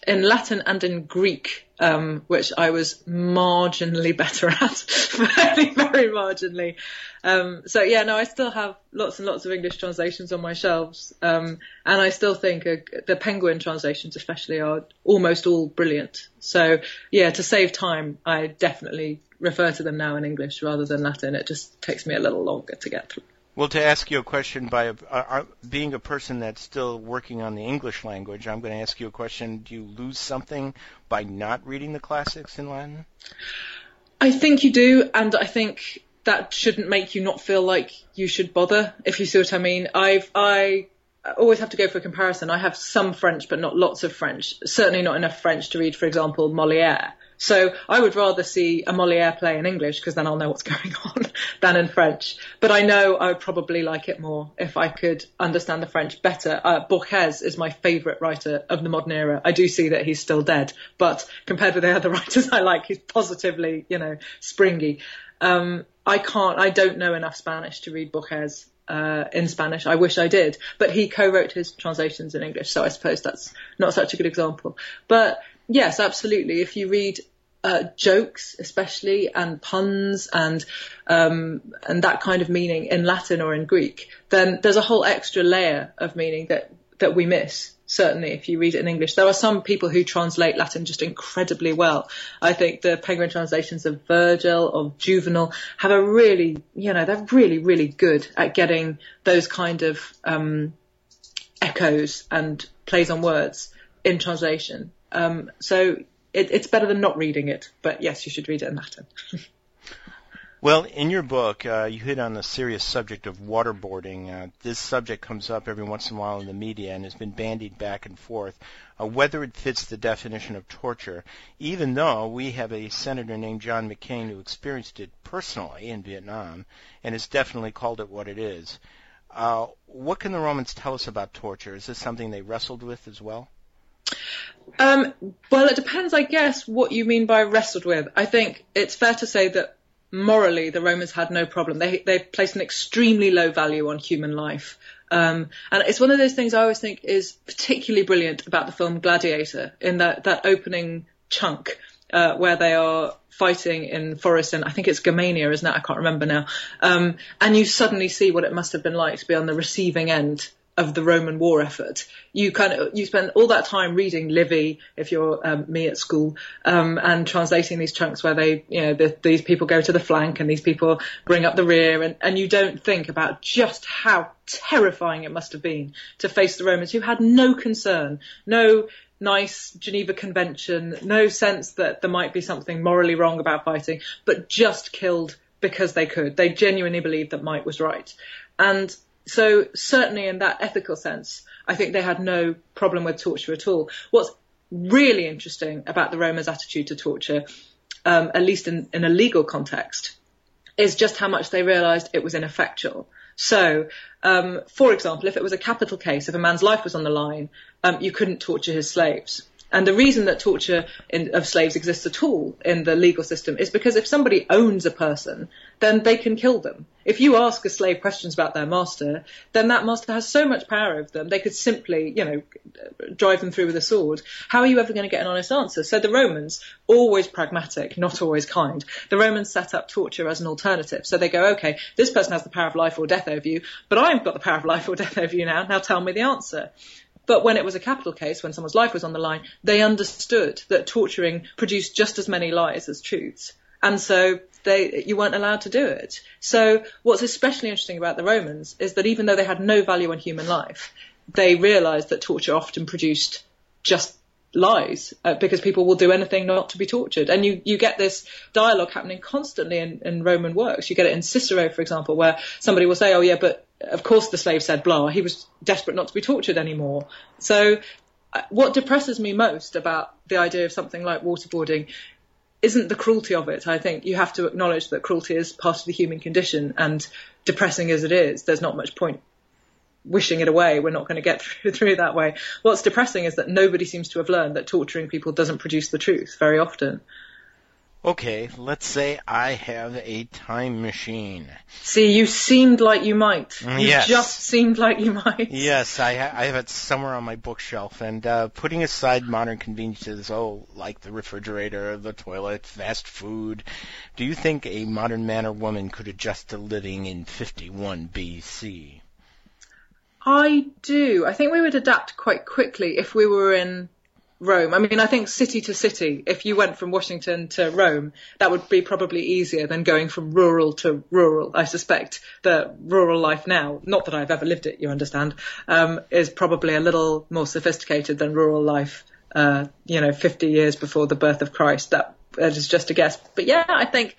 In Latin and in Greek, um, which I was marginally better at, very, very marginally. Um, so yeah, no, I still have lots and lots of English translations on my shelves, um, and I still think uh, the Penguin translations, especially, are almost all brilliant. So yeah, to save time, I definitely refer to them now in English rather than Latin. It just takes me a little longer to get through. Well, to ask you a question by a, uh, being a person that's still working on the English language, I'm going to ask you a question. Do you lose something by not reading the classics in Latin? I think you do, and I think that shouldn't make you not feel like you should bother. If you see what I mean, I've I always have to go for a comparison. I have some French, but not lots of French. Certainly not enough French to read, for example, Moliere. So I would rather see a Moliere play in English because then I'll know what's going on than in French. But I know I would probably like it more if I could understand the French better. Uh, Borges is my favourite writer of the modern era. I do see that he's still dead, but compared with the other writers I like, he's positively, you know, springy. Um, I can't, I don't know enough Spanish to read Borges uh, in Spanish. I wish I did, but he co-wrote his translations in English, so I suppose that's not such a good example. But yes, absolutely. If you read uh, jokes, especially, and puns, and um, and that kind of meaning in Latin or in Greek, then there's a whole extra layer of meaning that that we miss. certainly if you read it in English. There are some people who translate Latin just incredibly well. I think the Penguin translations of Virgil, of Juvenal, have a really, you know, they're really, really good at getting those kind of um, echoes and plays on words in translation. Um, so it, it's better than not reading it, but yes, you should read it in Latin. Well, in your book, uh, you hit on the serious subject of waterboarding. Uh, this subject comes up every once in a while in the media and has been bandied back and forth. Uh, whether it fits the definition of torture, even though we have a senator named John McCain who experienced it personally in Vietnam and has definitely called it what it is. Uh, what can the Romans tell us about torture? Is this something they wrestled with as well? Um, well, it depends, I guess, what you mean by wrestled with. I think it's fair to say that morally, the Romans had no problem. They they placed an extremely low value on human life. Um, and it's one of those things I always think is particularly brilliant about the film Gladiator in that, that opening chunk, uh, where they are fighting in forest and I think it's Germania, isn't it? I can't remember now. Um, and you suddenly see what it must have been like to be on the receiving end of the Roman war effort. You kind of you spend all that time reading Livy if you're um, me at school um, and translating these chunks where they you know the, these people go to the flank and these people bring up the rear and, and you don't think about just how terrifying it must have been to face the Romans who had no concern, no nice Geneva Convention, no sense that there might be something morally wrong about fighting, but just killed because they could. They genuinely believed that might was right. And so certainly in that ethical sense, I think they had no problem with torture at all. What's really interesting about the Romans' attitude to torture, um, at least in, in a legal context, is just how much they realised it was ineffectual. So, um, for example, if it was a capital case, if a man's life was on the line, um, you couldn't torture his slaves. And the reason that torture in, of slaves exists at all in the legal system is because if somebody owns a person, then they can kill them. If you ask a slave questions about their master, then that master has so much power over them, they could simply, you know, drive them through with a sword. How are you ever going to get an honest answer? So the Romans, always pragmatic, not always kind, the Romans set up torture as an alternative. So they go, okay, this person has the power of life or death over you, but I've got the power of life or death over you now. Now tell me the answer. But when it was a capital case, when someone's life was on the line, they understood that torturing produced just as many lies as truths. And so they, you weren't allowed to do it. So what's especially interesting about the Romans is that even though they had no value on human life, they realized that torture often produced just lies uh, because people will do anything not to be tortured. And you, you get this dialogue happening constantly in, in Roman works. You get it in Cicero, for example, where somebody will say, oh yeah, but of course the slave said blah. He was desperate not to be tortured anymore. So uh, what depresses me most about the idea of something like waterboarding isn't the cruelty of it. I think you have to acknowledge that cruelty is part of the human condition and depressing as it is, there's not much point wishing it away. We're not going to get through, through that way. What's depressing is that nobody seems to have learned that torturing people doesn't produce the truth very often. Okay, let's say I have a time machine. See, you seemed like you might. You Yes. just seemed like you might. Yes, I, ha- I have it somewhere on my bookshelf. And uh, putting aside modern conveniences, oh, like the refrigerator, the toilet, fast food, do you think a modern man or woman could adjust to living in 51 BC? I do. I think we would adapt quite quickly if we were in Rome. I mean, I think city to city, if you went from Washington to Rome, that would be probably easier than going from rural to rural. I suspect that rural life now, not that I've ever lived it, you understand, um, is probably a little more sophisticated than rural life, uh, you know, 50 years before the birth of Christ. That, that is just a guess. But yeah, I think,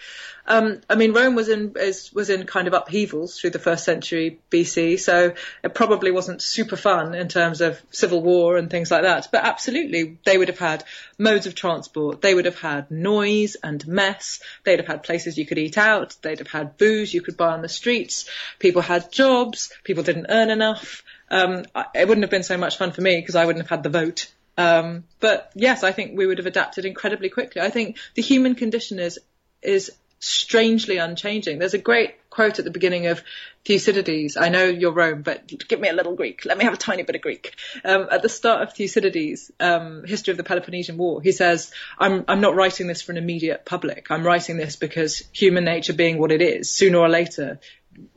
um, I mean, Rome was in is, was in kind of upheavals through the first century BC, so it probably wasn't super fun in terms of civil war and things like that. But absolutely, they would have had modes of transport. They would have had noise and mess. They'd have had places you could eat out. They'd have had booze you could buy on the streets. People had jobs. People didn't earn enough. Um, it wouldn't have been so much fun for me because I wouldn't have had the vote. Um, but yes, I think we would have adapted incredibly quickly. I think the human condition is is strangely unchanging. There's a great quote at the beginning of Thucydides. I know you're Rome, but give me a little Greek. Let me have a tiny bit of Greek. Um, at the start of Thucydides, um, History of the Peloponnesian War, he says, I'm, I'm not writing this for an immediate public. I'm writing this because human nature being what it is, sooner or later,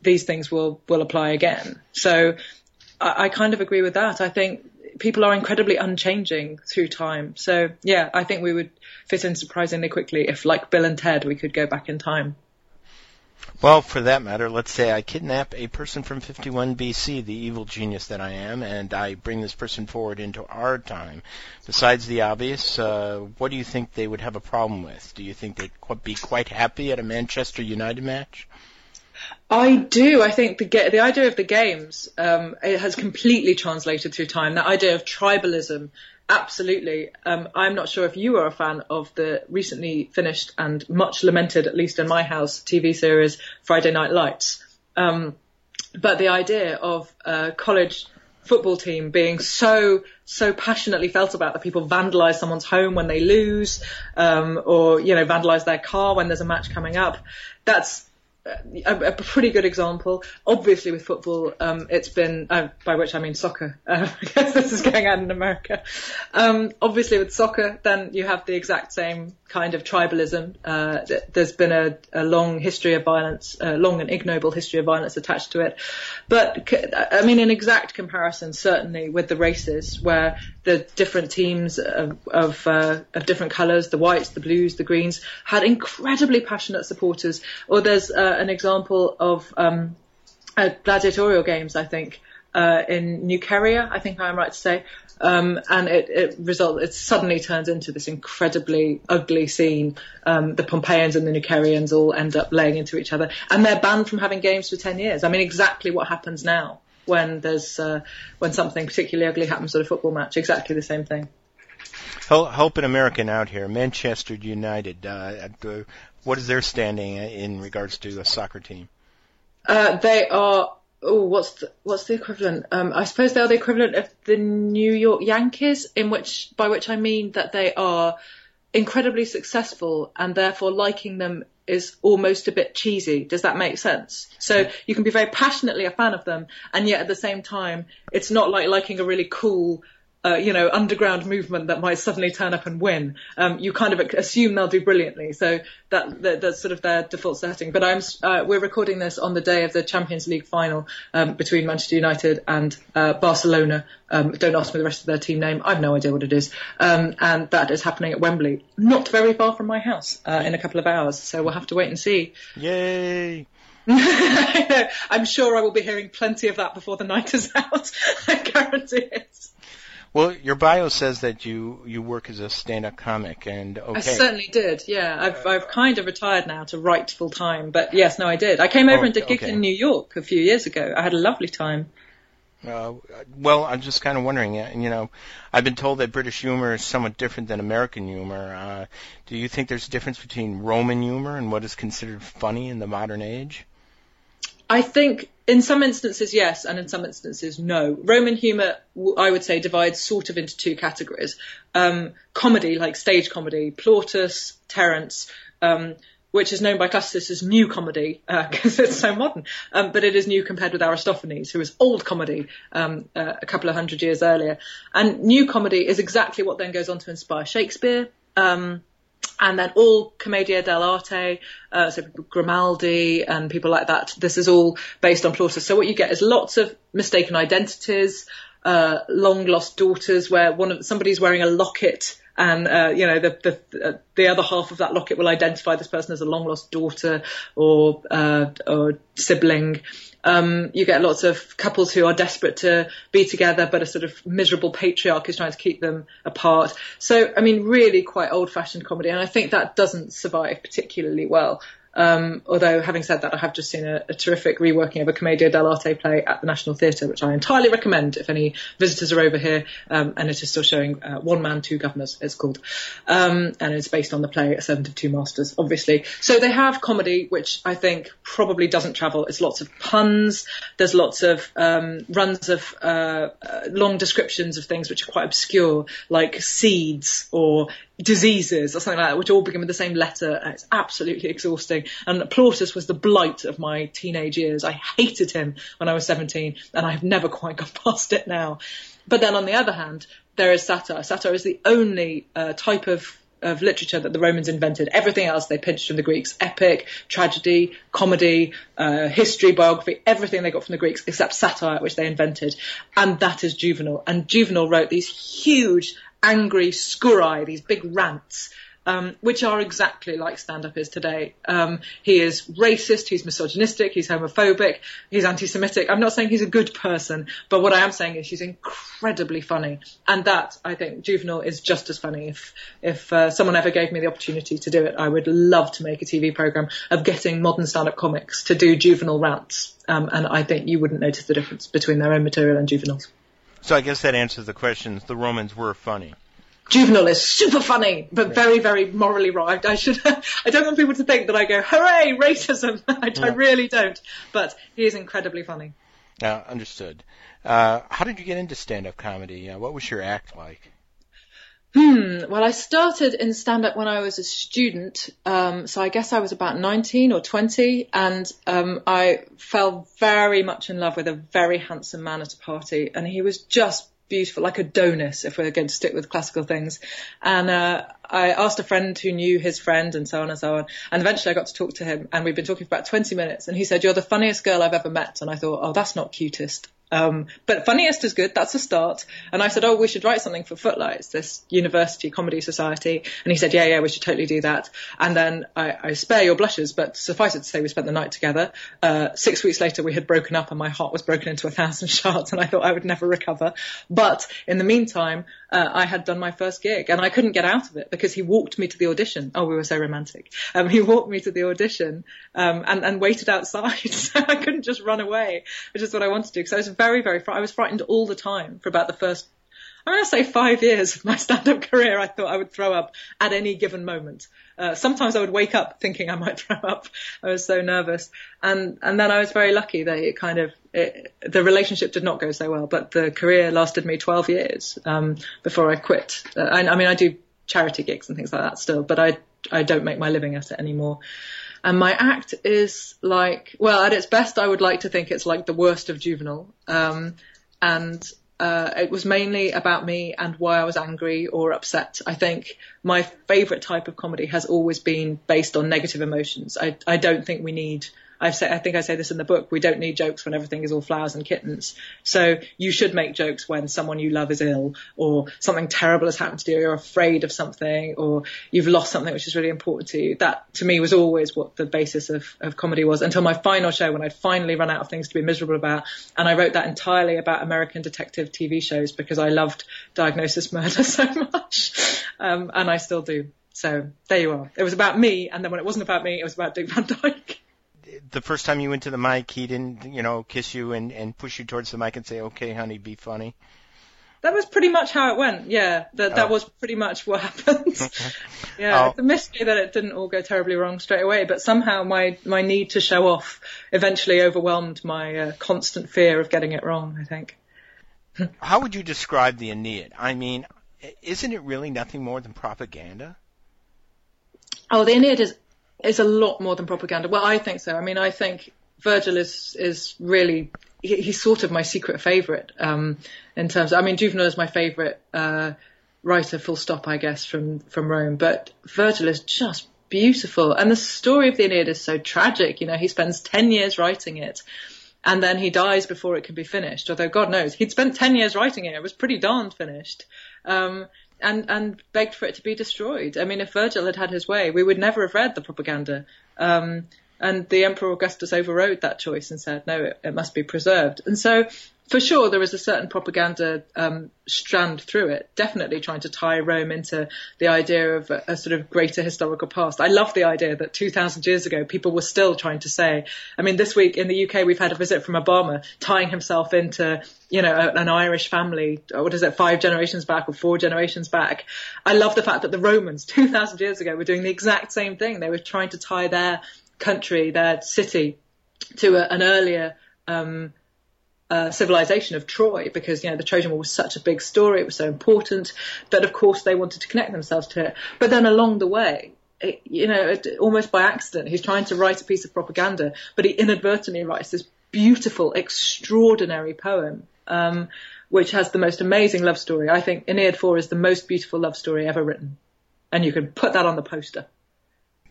these things will, will apply again. So I, I kind of agree with that. I think people are incredibly unchanging through time. So yeah, I think we would fit in surprisingly quickly if, like Bill and Ted, we could go back in time. Well, for that matter, let's say I kidnap a person from 51 BC, the evil genius that I am, and I bring this person forward into our time. Besides the obvious, uh, what do you think they would have a problem with? Do you think they'd be quite happy at a Manchester United match? I do. I think the the idea of the games um, it has completely translated through time. That idea of tribalism, absolutely. Um, I'm not sure if you are a fan of the recently finished and much lamented, at least in my house, TV series Friday Night Lights. Um, but the idea of a college football team being so so passionately felt about that people vandalize someone's home when they lose, um, or you know vandalize their car when there's a match coming up. That's a, a, pretty good example. Obviously, with football, um, it's been uh, by which I mean soccer. Uh, because this is going on in America. Um, obviously, with soccer, then you have the exact same kind of tribalism. Uh, there's been a, a, long history of violence, a long and ignoble history of violence attached to it. But I mean, in exact comparison, certainly with the races, where the different teams of of, uh, of different colours, the whites, the blues, the greens, had incredibly passionate supporters. Or there's uh, an example of um, gladiatorial games, I think, uh, in Nuceria, I think I'm right to say. Um, and it, it result it suddenly turns into this incredibly ugly scene. Um, the Pompeians and the Nucerians all end up laying into each other, and they're banned from having games for ten years. I mean, exactly what happens now when there's uh, when something particularly ugly happens at a football match. Exactly the same thing. Help an American out here. Manchester United. Uh, what is their standing in regards to a soccer team? Uh, they are. Oh, what's the, what's the equivalent? Um, I suppose they are the equivalent of the New York Yankees, in which by which I mean that they are incredibly successful, and therefore liking them is almost a bit cheesy. Does that make sense? So you can be very passionately a fan of them, and yet at the same time, it's not like liking a really cool uh, you know, underground movement that might suddenly turn up and win. Um, you kind of assume they'll do brilliantly. So that, that that's sort of their default setting. But I'm uh, we're recording this on the day of the Champions League final um, between Manchester United and uh, Barcelona. Um, don't ask me the rest of their team name. I've no idea what it is. Um, and that is happening at Wembley, not very far from my house, uh, in a couple of hours. So we'll have to wait and see. Yay! I'm sure I will be hearing plenty of that before the night is out. I guarantee it. Well, your bio says that you you work as a stand-up comic, and okay. I certainly did. Yeah, I've I've kind of retired now to write full time, but yes, no, I did. I came over oh, and did gigs okay. in New York a few years ago. I had a lovely time. Uh, well, I'm just kind of wondering. Uh, you know, I've been told that British humor is somewhat different than American humor. Uh, do you think there's a difference between Roman humor and what is considered funny in the modern age? I think in some instances, yes, and in some instances, no. Roman humour, I would say, divides sort of into two categories. Um, comedy, like stage comedy, Plautus, Terence, um, which is known by classicists as new comedy because uh, it's so modern, um, but it is new compared with Aristophanes, who is old comedy um, uh, a couple of hundred years earlier. And new comedy is exactly what then goes on to inspire Shakespeare. Um, and then all commedia dell'arte, uh, so Grimaldi and people like that. This is all based on Plautus. So what you get is lots of mistaken identities, uh, long lost daughters, where one of somebody's wearing a locket. And uh, you know the the uh, the other half of that locket will identify this person as a long lost daughter or uh, or sibling, um, you get lots of couples who are desperate to be together, but a sort of miserable patriarch is trying to keep them apart. So, I mean, really quite old fashioned comedy. And I think that doesn't survive particularly well um, although, having said that, I have just seen a, a, terrific reworking of a Commedia dell'arte play at the National Theatre, which I entirely recommend if any visitors are over here. Um, and it is still showing uh, One Man, Two Guvnors, it's called. Um, and it's based on the play A Servant of Two Masters, obviously. So they have comedy, which I think probably doesn't travel. It's lots of puns. There's lots of um, runs of uh, uh, long descriptions of things which are quite obscure, like seeds or diseases or something like that, which all begin with the same letter. It's absolutely exhausting. And Plautus was the blight of my teenage years. I hated him when I was 17 and I have never quite got past it now. But then on the other hand, there is satire. Satire is the only uh, type of of literature that the Romans invented. Everything else they pinched from the Greeks: epic, tragedy, comedy, uh, history, biography, everything they got from the Greeks except satire, which they invented. And that is Juvenal. And Juvenal wrote these huge, angry scurri, these big rants um, which are exactly like stand-up is today. Um, he is racist, he's misogynistic, he's homophobic, he's anti-Semitic. I'm not saying he's a good person, but what I am saying is he's incredibly funny, and that I think Juvenal is just as funny. If if uh, someone ever gave me the opportunity to do it, I would love to make a TV program of getting modern stand-up comics to do juvenile rants, um, and I think you wouldn't notice the difference between their own material and Juvenal's. So I guess that answers the question. The Romans were funny. Juvenal is super funny, but very, very morally right. I should, I don't want people to think that I go, hooray, racism. I, yeah. I really don't. But he is incredibly funny. Yeah, understood. Uh, how did you get into stand-up comedy? Uh, what was your act like? Hmm. Well, I started in stand-up when I was a student, um, so I guess I was about 19 or 20, and um, I fell very much in love with a very handsome man at a party, and he was just beautiful, like Adonis, if we're going to stick with classical things. And uh, I asked a friend who knew his friend and so on and so on. And eventually I got to talk to him and we've been talking for about 20 minutes and he said, you're the funniest girl I've ever met. And I thought, oh, that's not cutest. Um, but funniest is good. That's a start. And I said, oh, we should write something for Footlights, this university comedy society. And he said, yeah, yeah, we should totally do that. And then I, I spare your blushes, but suffice it to say, we spent the night together. Uh, six weeks later, we had broken up and my heart was broken into a thousand shards and I thought I would never recover. But in the meantime, uh, I had done my first gig and I couldn't get out of it because he walked me to the audition. Oh, we were so romantic. Um, he walked me to the audition, um, and, and waited outside. so I couldn't just run away, which is what I wanted to do. Because I was very, very, fr- I was frightened all the time for about the first I'm going to say five years of my stand-up career, I thought I would throw up at any given moment. Uh, sometimes I would wake up thinking I might throw up. I was so nervous, and and then I was very lucky that it kind of it, the relationship did not go so well, but the career lasted me 12 years um, before I quit. Uh, I, I mean, I do charity gigs and things like that still, but I I don't make my living at it anymore. And my act is like, well, at its best, I would like to think it's like the worst of Juvenal. Um, and uh, it was mainly about me and why I was angry or upset. I think my favourite type of comedy has always been based on negative emotions. I, I don't think we need I've said, I think I say this in the book, we don't need jokes when everything is all flowers and kittens. So you should make jokes when someone you love is ill or something terrible has happened to you, or you're afraid of something or you've lost something which is really important to you. That to me was always what the basis of, of comedy was until my final show when I'd finally run out of things to be miserable about. And I wrote that entirely about American detective TV shows because I loved Diagnosis Murder so much. Um, and I still do. So there you are. It was about me, and then when it wasn't about me, it was about Dick Van Dyke the first time you went to the mic, he didn't, you know, kiss you and, and push you towards the mic and say, "Okay, honey, be funny." That was pretty much how it went. Yeah, that that oh. was pretty much what happened. yeah, oh. it's a mystery that it didn't all go terribly wrong straight away, but somehow my my need to show off eventually overwhelmed my uh, constant fear of getting it wrong. I think. how would you describe the Aeneid? I mean, isn't it really nothing more than propaganda? Oh, the Aeneid is is a lot more than propaganda. Well, I think so. I mean, I think Virgil is is really he, he's sort of my secret favourite um, in terms. Of, I mean, Juvenal is my favourite uh, writer, full stop, I guess, from from Rome. But Virgil is just beautiful, and the story of the Aeneid is so tragic. You know, he spends ten years writing it. And then he dies before it can be finished. Although God knows he'd spent ten years writing it; it was pretty darned finished. Um, and and begged for it to be destroyed. I mean, if Virgil had had his way, we would never have read the propaganda. Um, and the Emperor Augustus overrode that choice and said, no, it, it must be preserved. And so for sure there is a certain propaganda um, strand through it, definitely trying to tie Rome into the idea of a, a, sort of greater historical past. I love the idea that 2,000 years ago people were still trying to say. I mean, this week in the UK we've had a visit from Obama tying himself into, you know, a, an Irish family. What is it, five generations back or four generations back? I love the fact that the Romans 2,000 years ago were doing the exact same thing. They were trying to tie their country, their city, to a, an earlier. Um, uh, civilization of Troy because you know the Trojan War was such a big story, it was so important that of course they wanted to connect themselves to it. But then along the way, it, you know, it, almost by accident, he's trying to write a piece of propaganda, but he inadvertently writes this beautiful, extraordinary poem. Um, which has the most amazing love story. I think Aeneid 4 is the most beautiful love story ever written. and you can put that on the poster.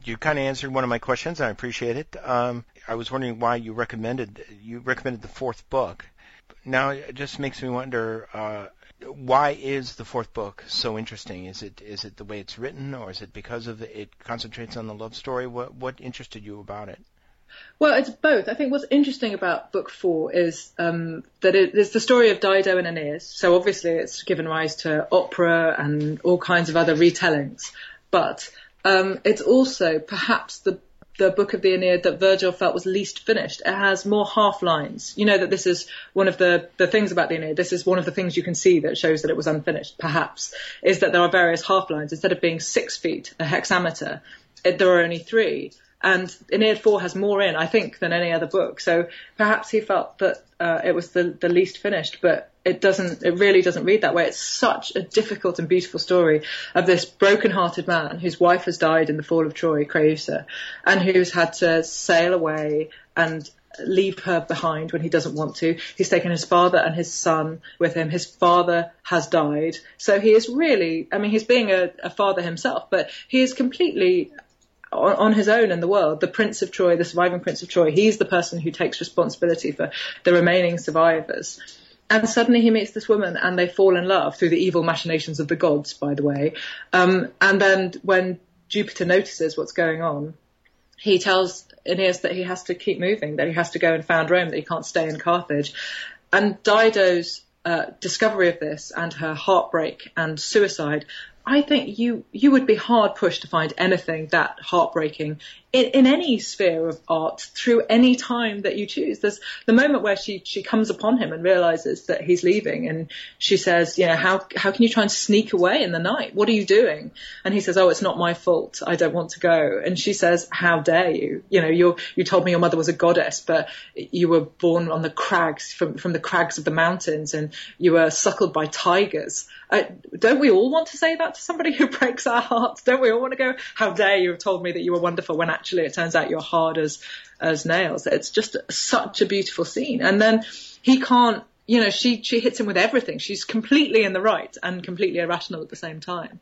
You kind of answered one of my questions. I appreciate it. Um, I was wondering why you recommended you recommended the fourth book. Now it just makes me wonder uh, why is the fourth book so interesting? Is it is it the way it's written, or is it because of it concentrates on the love story? What what interested you about it? Well, it's both. I think what's interesting about book four is um, that it is the story of Dido and Aeneas. So obviously it's given rise to opera and all kinds of other retellings, but um, it's also perhaps the the book of the Aeneid that Virgil felt was least finished. It has more half lines. You know that this is one of the, the things about the Aeneid. This is one of the things you can see that shows that it was unfinished, perhaps, is that there are various half lines. Instead of being six feet, a hexameter, it, there are only three. And Aeneid 4 has more in, I think, than any other book. So perhaps he felt that uh, it was the, the least finished, but it doesn't, it really doesn't read that way. It's such a difficult and beautiful story of this broken-hearted man whose wife has died in the fall of Troy, Creusa, and who's had to sail away and leave her behind when he doesn't want to. He's taken his father and his son with him. His father has died. So he is really, I mean, he's being a, a father himself, but he is completely on, on, his own in the world, the Prince of Troy, the surviving Prince of Troy, he's the person who takes responsibility for the remaining survivors. And suddenly he meets this woman and they fall in love through the evil machinations of the gods, by the way. Um, and then when Jupiter notices what's going on, he tells Aeneas that he has to keep moving, that he has to go and found Rome, that he can't stay in Carthage. And Dido's uh, discovery of this and her heartbreak and suicide I think you you would be hard pushed to find anything that heartbreaking in, in any sphere of art through any time that you choose. There's the moment where she she comes upon him and realizes that he's leaving, and she says, you know, how how can you try and sneak away in the night? What are you doing? And he says, oh, it's not my fault. I don't want to go. And she says, how dare you? You know, you you told me your mother was a goddess, but you were born on the crags from from the crags of the mountains, and you were suckled by tigers. Uh, don't we all want to say that to somebody who breaks our hearts? Don't we all want to go, how dare you have told me that you were wonderful when actually it turns out you're hard as, as nails. It's just such a beautiful scene. And then he can't, you know, she, she hits him with everything. She's completely in the right and completely irrational at the same time.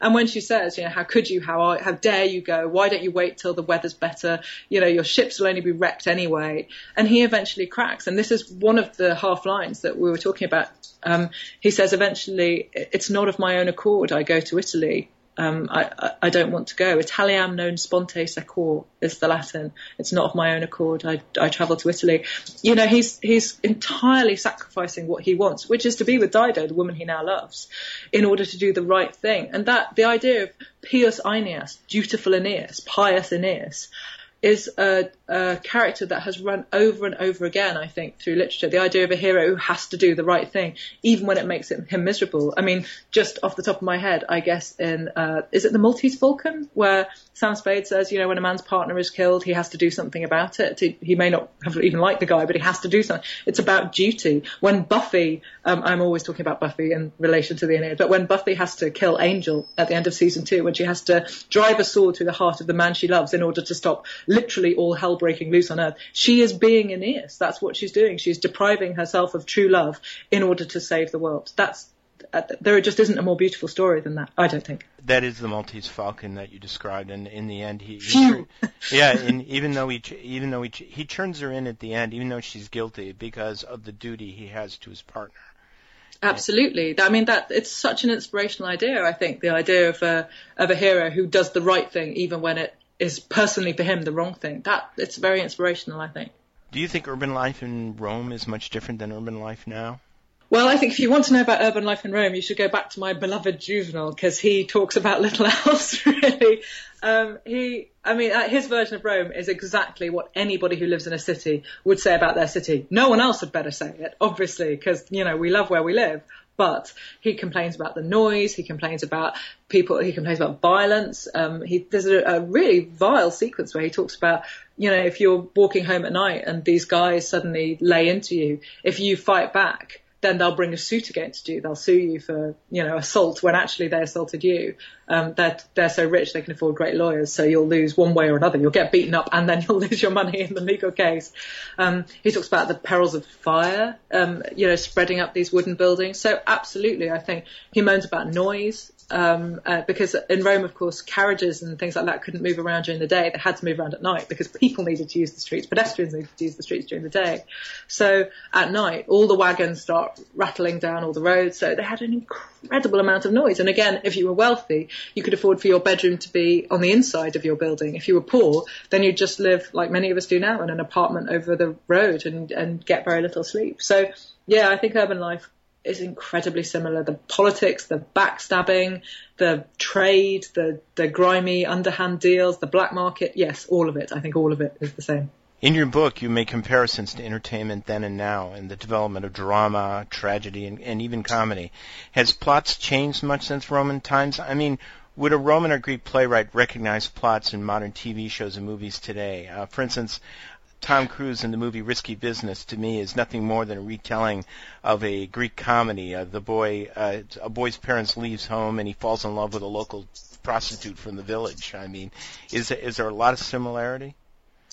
And when she says, you know, how could you, how, how dare you go? Why don't you wait till the weather's better? You know, your ships will only be wrecked anyway. And he eventually cracks. And this is one of the half lines that we were talking about um, he says eventually, it's not of my own accord. I go to Italy. Um, I, I, don't want to go. Italiam non sponte sequor is the Latin. It's not of my own accord. I, I travel to Italy. You know, he's, he's entirely sacrificing what he wants, which is to be with Dido, the woman he now loves, in order to do the right thing. And that, the idea of pious Aeneas, dutiful Aeneas, pious Aeneas, is a, a, character that has run over and over again, I think, through literature. The idea of a hero who has to do the right thing, even when it makes him, miserable. I mean, just off the top of my head, I guess in, uh, is it the Maltese Falcon, where Sam Spade says, you know, when a man's partner is killed, he has to do something about it. He, he may not have even liked the guy, but he has to do something. It's about duty. When Buffy, um, I'm always talking about Buffy in relation to the Aeneid, but when Buffy has to kill Angel at the end of season two, when she has to drive a sword through the heart of the man she loves in order to stop literally all hell breaking loose on earth. She is being Aeneas. That's what she's doing. She's depriving herself of true love in order to save the world. That's uh, there just isn't a more beautiful story than that. I don't think. That is the Maltese Falcon that you described, and in the end, he, he yeah, and even though he even though he he turns her in at the end, even though she's guilty because of the duty he has to his partner. Absolutely. I mean, that it's such an inspirational idea. I think the idea of a of a hero who does the right thing even when it is personally for him the wrong thing. That it's very inspirational, I think. Do you think urban life in Rome is much different than urban life now? Well, I think if you want to know about urban life in Rome, you should go back to my beloved Juvenal because he talks about little else really. Um, he, I mean, uh, his version of Rome is exactly what anybody who lives in a city would say about their city. No one else had better say it, obviously, because you know we love where we live. But he complains about the noise. He complains about people. He complains about violence. Um, he, there's a, a really vile sequence where he talks about, you know, if you're walking home at night and these guys suddenly lay into you, if you fight back, then they'll bring a suit against you. They'll sue you for, you know, assault when actually they assaulted you. Um, they're, they're so rich they can afford great lawyers, so you'll lose one way or another. You'll get beaten up and then you'll lose your money in the legal case. Um, he talks about the perils of fire, um, you know, spreading up these wooden buildings. So absolutely, I think he moans about noise. Um, uh, because in Rome, of course, carriages and things like that couldn't move around during the day. They had to move around at night because people needed to use the streets, pedestrians needed to use the streets during the day. So at night, all the wagons start rattling down all the roads. So they had an incredible amount of noise. And again, if you were wealthy, you could afford for your bedroom to be on the inside of your building. If you were poor, then you'd just live like many of us do now in an apartment over the road and, and get very little sleep. So yeah, I think urban life is incredibly similar. The politics, the backstabbing, the trade, the, the grimy underhand deals, the black market. Yes, all of it. I think all of it is the same. In your book, you make comparisons to entertainment then and now and the development of drama, tragedy, and, and even comedy. Has plots changed much since Roman times? I mean, would a Roman or Greek playwright recognize plots in modern TV shows and movies today? Uh, for instance, Tom Cruise in the movie Risky Business to me is nothing more than a retelling of a Greek comedy. Uh, the boy, uh, a boy's parents leaves home and he falls in love with a local prostitute from the village. I mean, is is there a lot of similarity?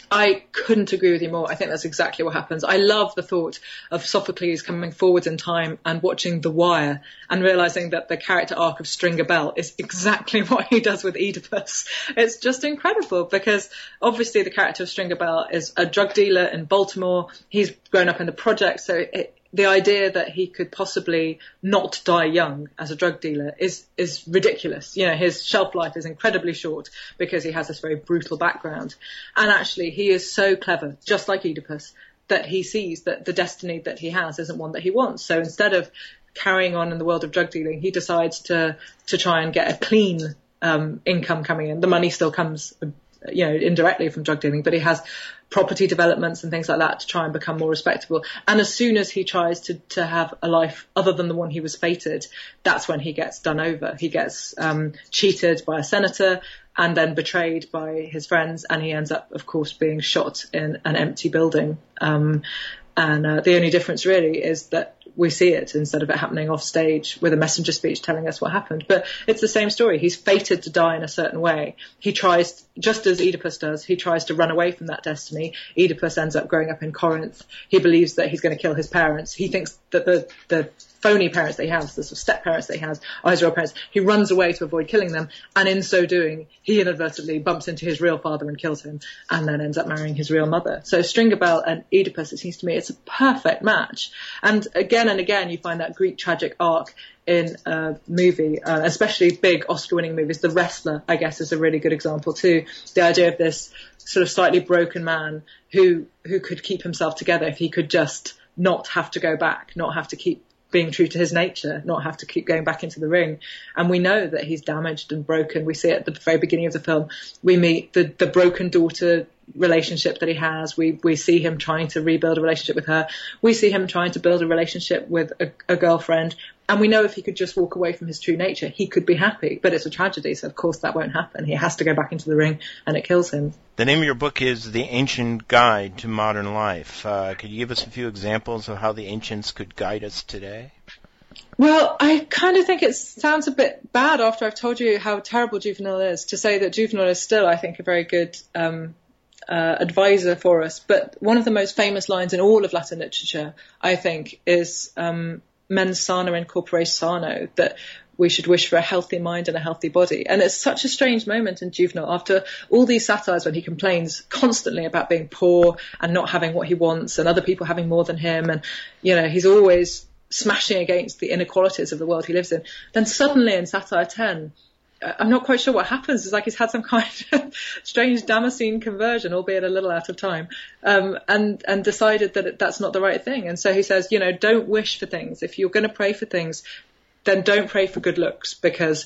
I couldn't agree with you more. I think that's exactly what happens. I love the thought of Sophocles coming forwards in time and watching The Wire and realizing that the character arc of Stringer Bell is exactly what he does with Oedipus. It's just incredible because obviously the character of Stringer Bell is a drug dealer in Baltimore. He's grown up in the project, so it, the idea that he could possibly not die young as a drug dealer is is ridiculous. You know, his shelf life is incredibly short because he has this very brutal background. And actually, he is so clever, just like Oedipus, that he sees that the destiny that he has isn't one that he wants. So instead of carrying on in the world of drug dealing, he decides to to try and get a clean um, income coming in. The money still comes you know, indirectly from drug dealing, but he has property developments and things like that to try and become more respectable. And as soon as he tries to, to have a life other than the one he was fated, that's when he gets done over. He gets um, cheated by a senator and then betrayed by his friends, and he ends up, of course, being shot in an empty building. Um, and uh, the only difference really is that we see it instead of it happening off stage with a messenger speech telling us what happened. But it's the same story. He's fated to die in a certain way. He tries, just as Oedipus does, he tries to run away from that destiny. Oedipus ends up growing up in Corinth. He believes that he's going to kill his parents. He thinks that the, the phony parents he has, the sort of step parents he has, are his real parents. He runs away to avoid killing them, and in so doing, he inadvertently bumps into his real father and kills him, and then ends up marrying his real mother. So Stringer Bell and Oedipus, it seems to me, it's a perfect match. And again and again, you find that Greek tragic arc in a movie, uh, especially big Oscar-winning movies. The Wrestler, I guess, is a really good example too. The idea of this sort of slightly broken man who who could keep himself together if he could just not have to go back, not have to keep being true to his nature, not have to keep going back into the ring. And we know that he's damaged and broken. We see it at the very beginning of the film. We meet the, the broken daughter relationship that he has. We we see him trying to rebuild a relationship with her. We see him trying to build a relationship with a, a, girlfriend. And we know if he could just walk away from his true nature, he could be happy. But it's a tragedy, so of course that won't happen. He has to go back into the ring, and it kills him. The name of your book is The Ancient Guide to Modern Life. Uh, could you give us a few examples of how the ancients could guide us today? Well, I kind of think it sounds a bit bad after I've told you how terrible Juvenal is to say that Juvenal is still, I think, a very good um, uh, advisor for us. But one of the most famous lines in all of Latin literature, I think, is um, mens sana in corpore sano, that we should wish for a healthy mind and a healthy body. And it's such a strange moment in Juvenal after all these satires when he complains constantly about being poor and not having what he wants and other people having more than him. And, you know, he's always smashing against the inequalities of the world he lives in. Then suddenly in Satire 10, I'm not quite sure what happens. It's like he's had some kind of strange Damascene conversion, albeit a little out of time, um, and and decided that that's not the right thing. And so he says, you know, don't wish for things. If you're going to pray for things, then don't pray for good looks because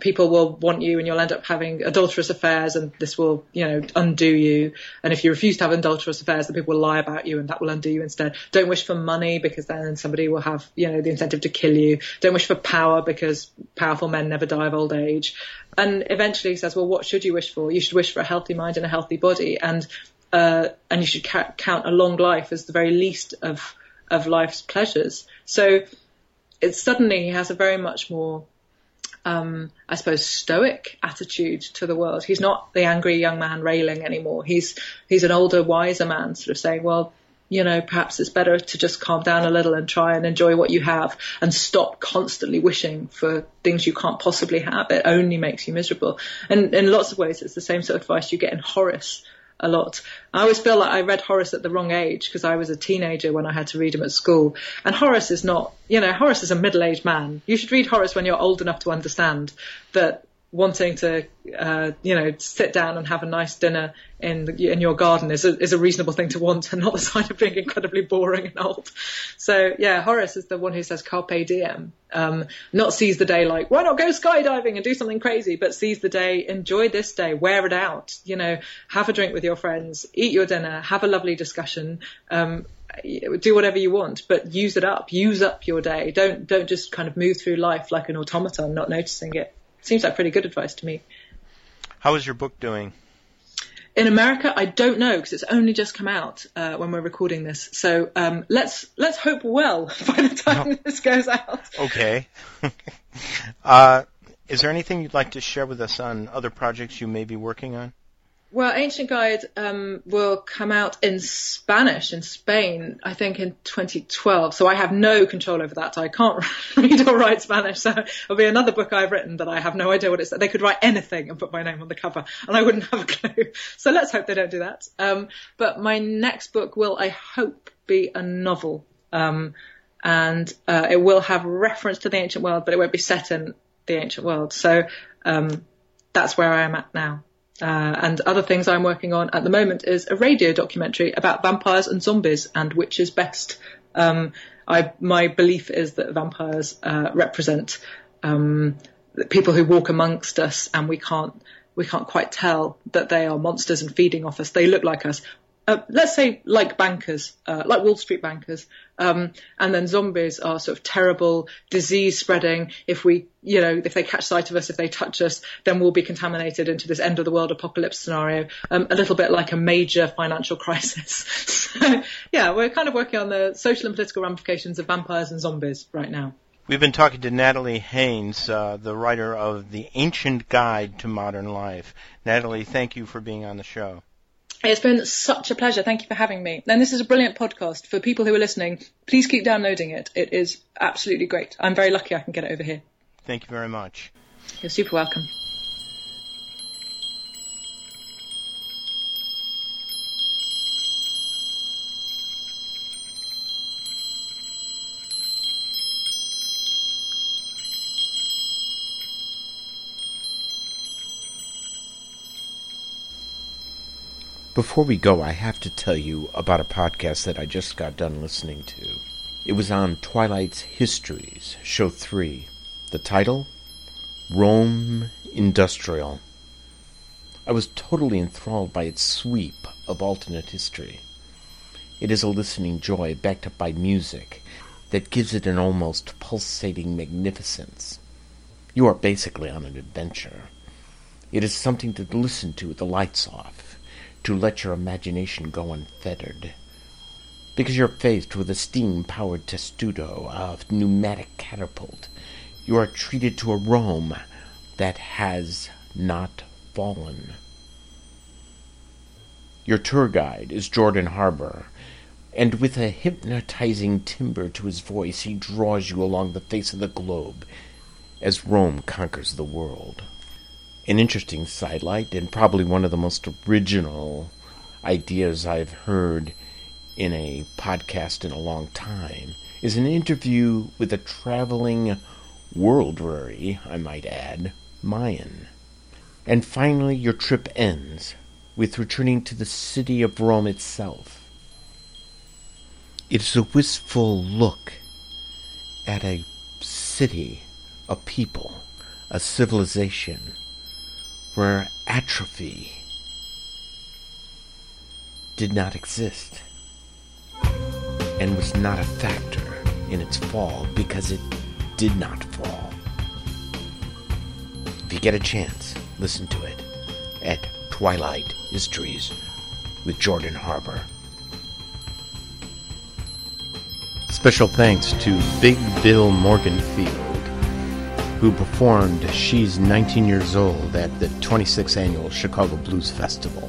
people will want you and you'll end up having adulterous affairs and this will, you know, undo you. And if you refuse to have adulterous affairs, then people will lie about you and that will undo you instead. Don't wish for money because then somebody will have, you know, the incentive to kill you. Don't wish for power because powerful men never die of old age. And eventually he says, well, what should you wish for? You should wish for a healthy mind and a healthy body. And, uh, and you should ca- count a long life as the very least of, of life's pleasures. So, it's suddenly he has a very much more, um, I suppose, stoic attitude to the world. He's not the angry young man railing anymore. He's he's an older, wiser man, sort of saying, well, you know, perhaps it's better to just calm down a little and try and enjoy what you have and stop constantly wishing for things you can't possibly have. It only makes you miserable. And in lots of ways, it's the same sort of advice you get in Horace a lot. I always feel like I read Horace at the wrong age because I was a teenager when I had to read him at school. And Horace is not, you know, Horace is a middle-aged man. You should read Horace when you're old enough to understand that wanting to, uh, you know, sit down and have a nice dinner in the, in your garden is a, is a reasonable thing to want, and not the sign of being incredibly boring and old. So yeah, Horace is the one who says carpe diem, um, not seize the day like why not go skydiving and do something crazy, but seize the day, enjoy this day, wear it out, you know, have a drink with your friends, eat your dinner, have a lovely discussion. Um, do whatever you want, but use it up. Use up your day. Don't don't just kind of move through life like an automaton, not noticing it seems like pretty good advice to me. How is your book doing? In America, I don't know because it's only just come out uh, when we're recording this. So um, let's let's hope well by the time this goes out. Okay. uh, is there anything you'd like to share with us on other projects you may be working on? Well, Ancient Guide um, will come out in Spanish in Spain, I think, in 2012. So I have no control over that. I can't read or write Spanish. So it'll be another book I've written that I have no idea what it's. They could write anything and put my name on the cover, and I wouldn't have a clue. So let's hope they don't do that. Um, but my next book will, I hope, be a novel, um, and uh, it will have reference to the ancient world, but it won't be set in the ancient world. So um, that's where I am at now. Uh, and other things I'm working on at the moment is a radio documentary about vampires and zombies and which is best. Um, I, my belief is that vampires uh, represent um, people who walk amongst us, and we can't we can't quite tell that they are monsters and feeding off us. They look like us, uh, let's say like bankers, uh, like Wall Street bankers, um, and then zombies are sort of terrible, disease spreading. If we, you know, if they catch sight of us, if they touch us, then we'll be contaminated into this end of the world apocalypse scenario. Um, a little bit like a major financial crisis. so, yeah, we're kind of working on the social and political ramifications of vampires and zombies right now. We've been talking to Natalie Haynes, uh, the writer of The Ancient Guide to Modern Life. Natalie, thank you for being on the show. It's been such a pleasure. Thank you for having me. And this is a brilliant podcast. For people who are listening, please keep downloading it. It is absolutely great. I'm very lucky I can get it over here. Thank you very much. You're super welcome. Before we go, I have to tell you about a podcast that I just got done listening to. It was on Twilight's Histories, Show 3. The title? Rome Industrial. I was totally enthralled by its sweep of alternate history. It is a listening joy backed up by music that gives it an almost pulsating magnificence. You are basically on an adventure. It is something to listen to with the lights off to let your imagination go unfettered. Because you're faced with a steam powered testudo, a pneumatic catapult, you are treated to a Rome that has not fallen. Your tour guide is Jordan Harbour, and with a hypnotizing timbre to his voice, he draws you along the face of the globe as Rome conquers the world an interesting sidelight and probably one of the most original ideas I've heard in a podcast in a long time is an interview with a traveling worldary, I might add, Mayan. And finally, your trip ends with returning to the city of Rome itself. It's a wistful look at a city, a people, a civilization where atrophy did not exist and was not a factor in its fall because it did not fall. If you get a chance, listen to it at Twilight Histories with Jordan Harbour. Special thanks to Big Bill Morganfield who performed She's 19 Years Old at the 26th Annual Chicago Blues Festival.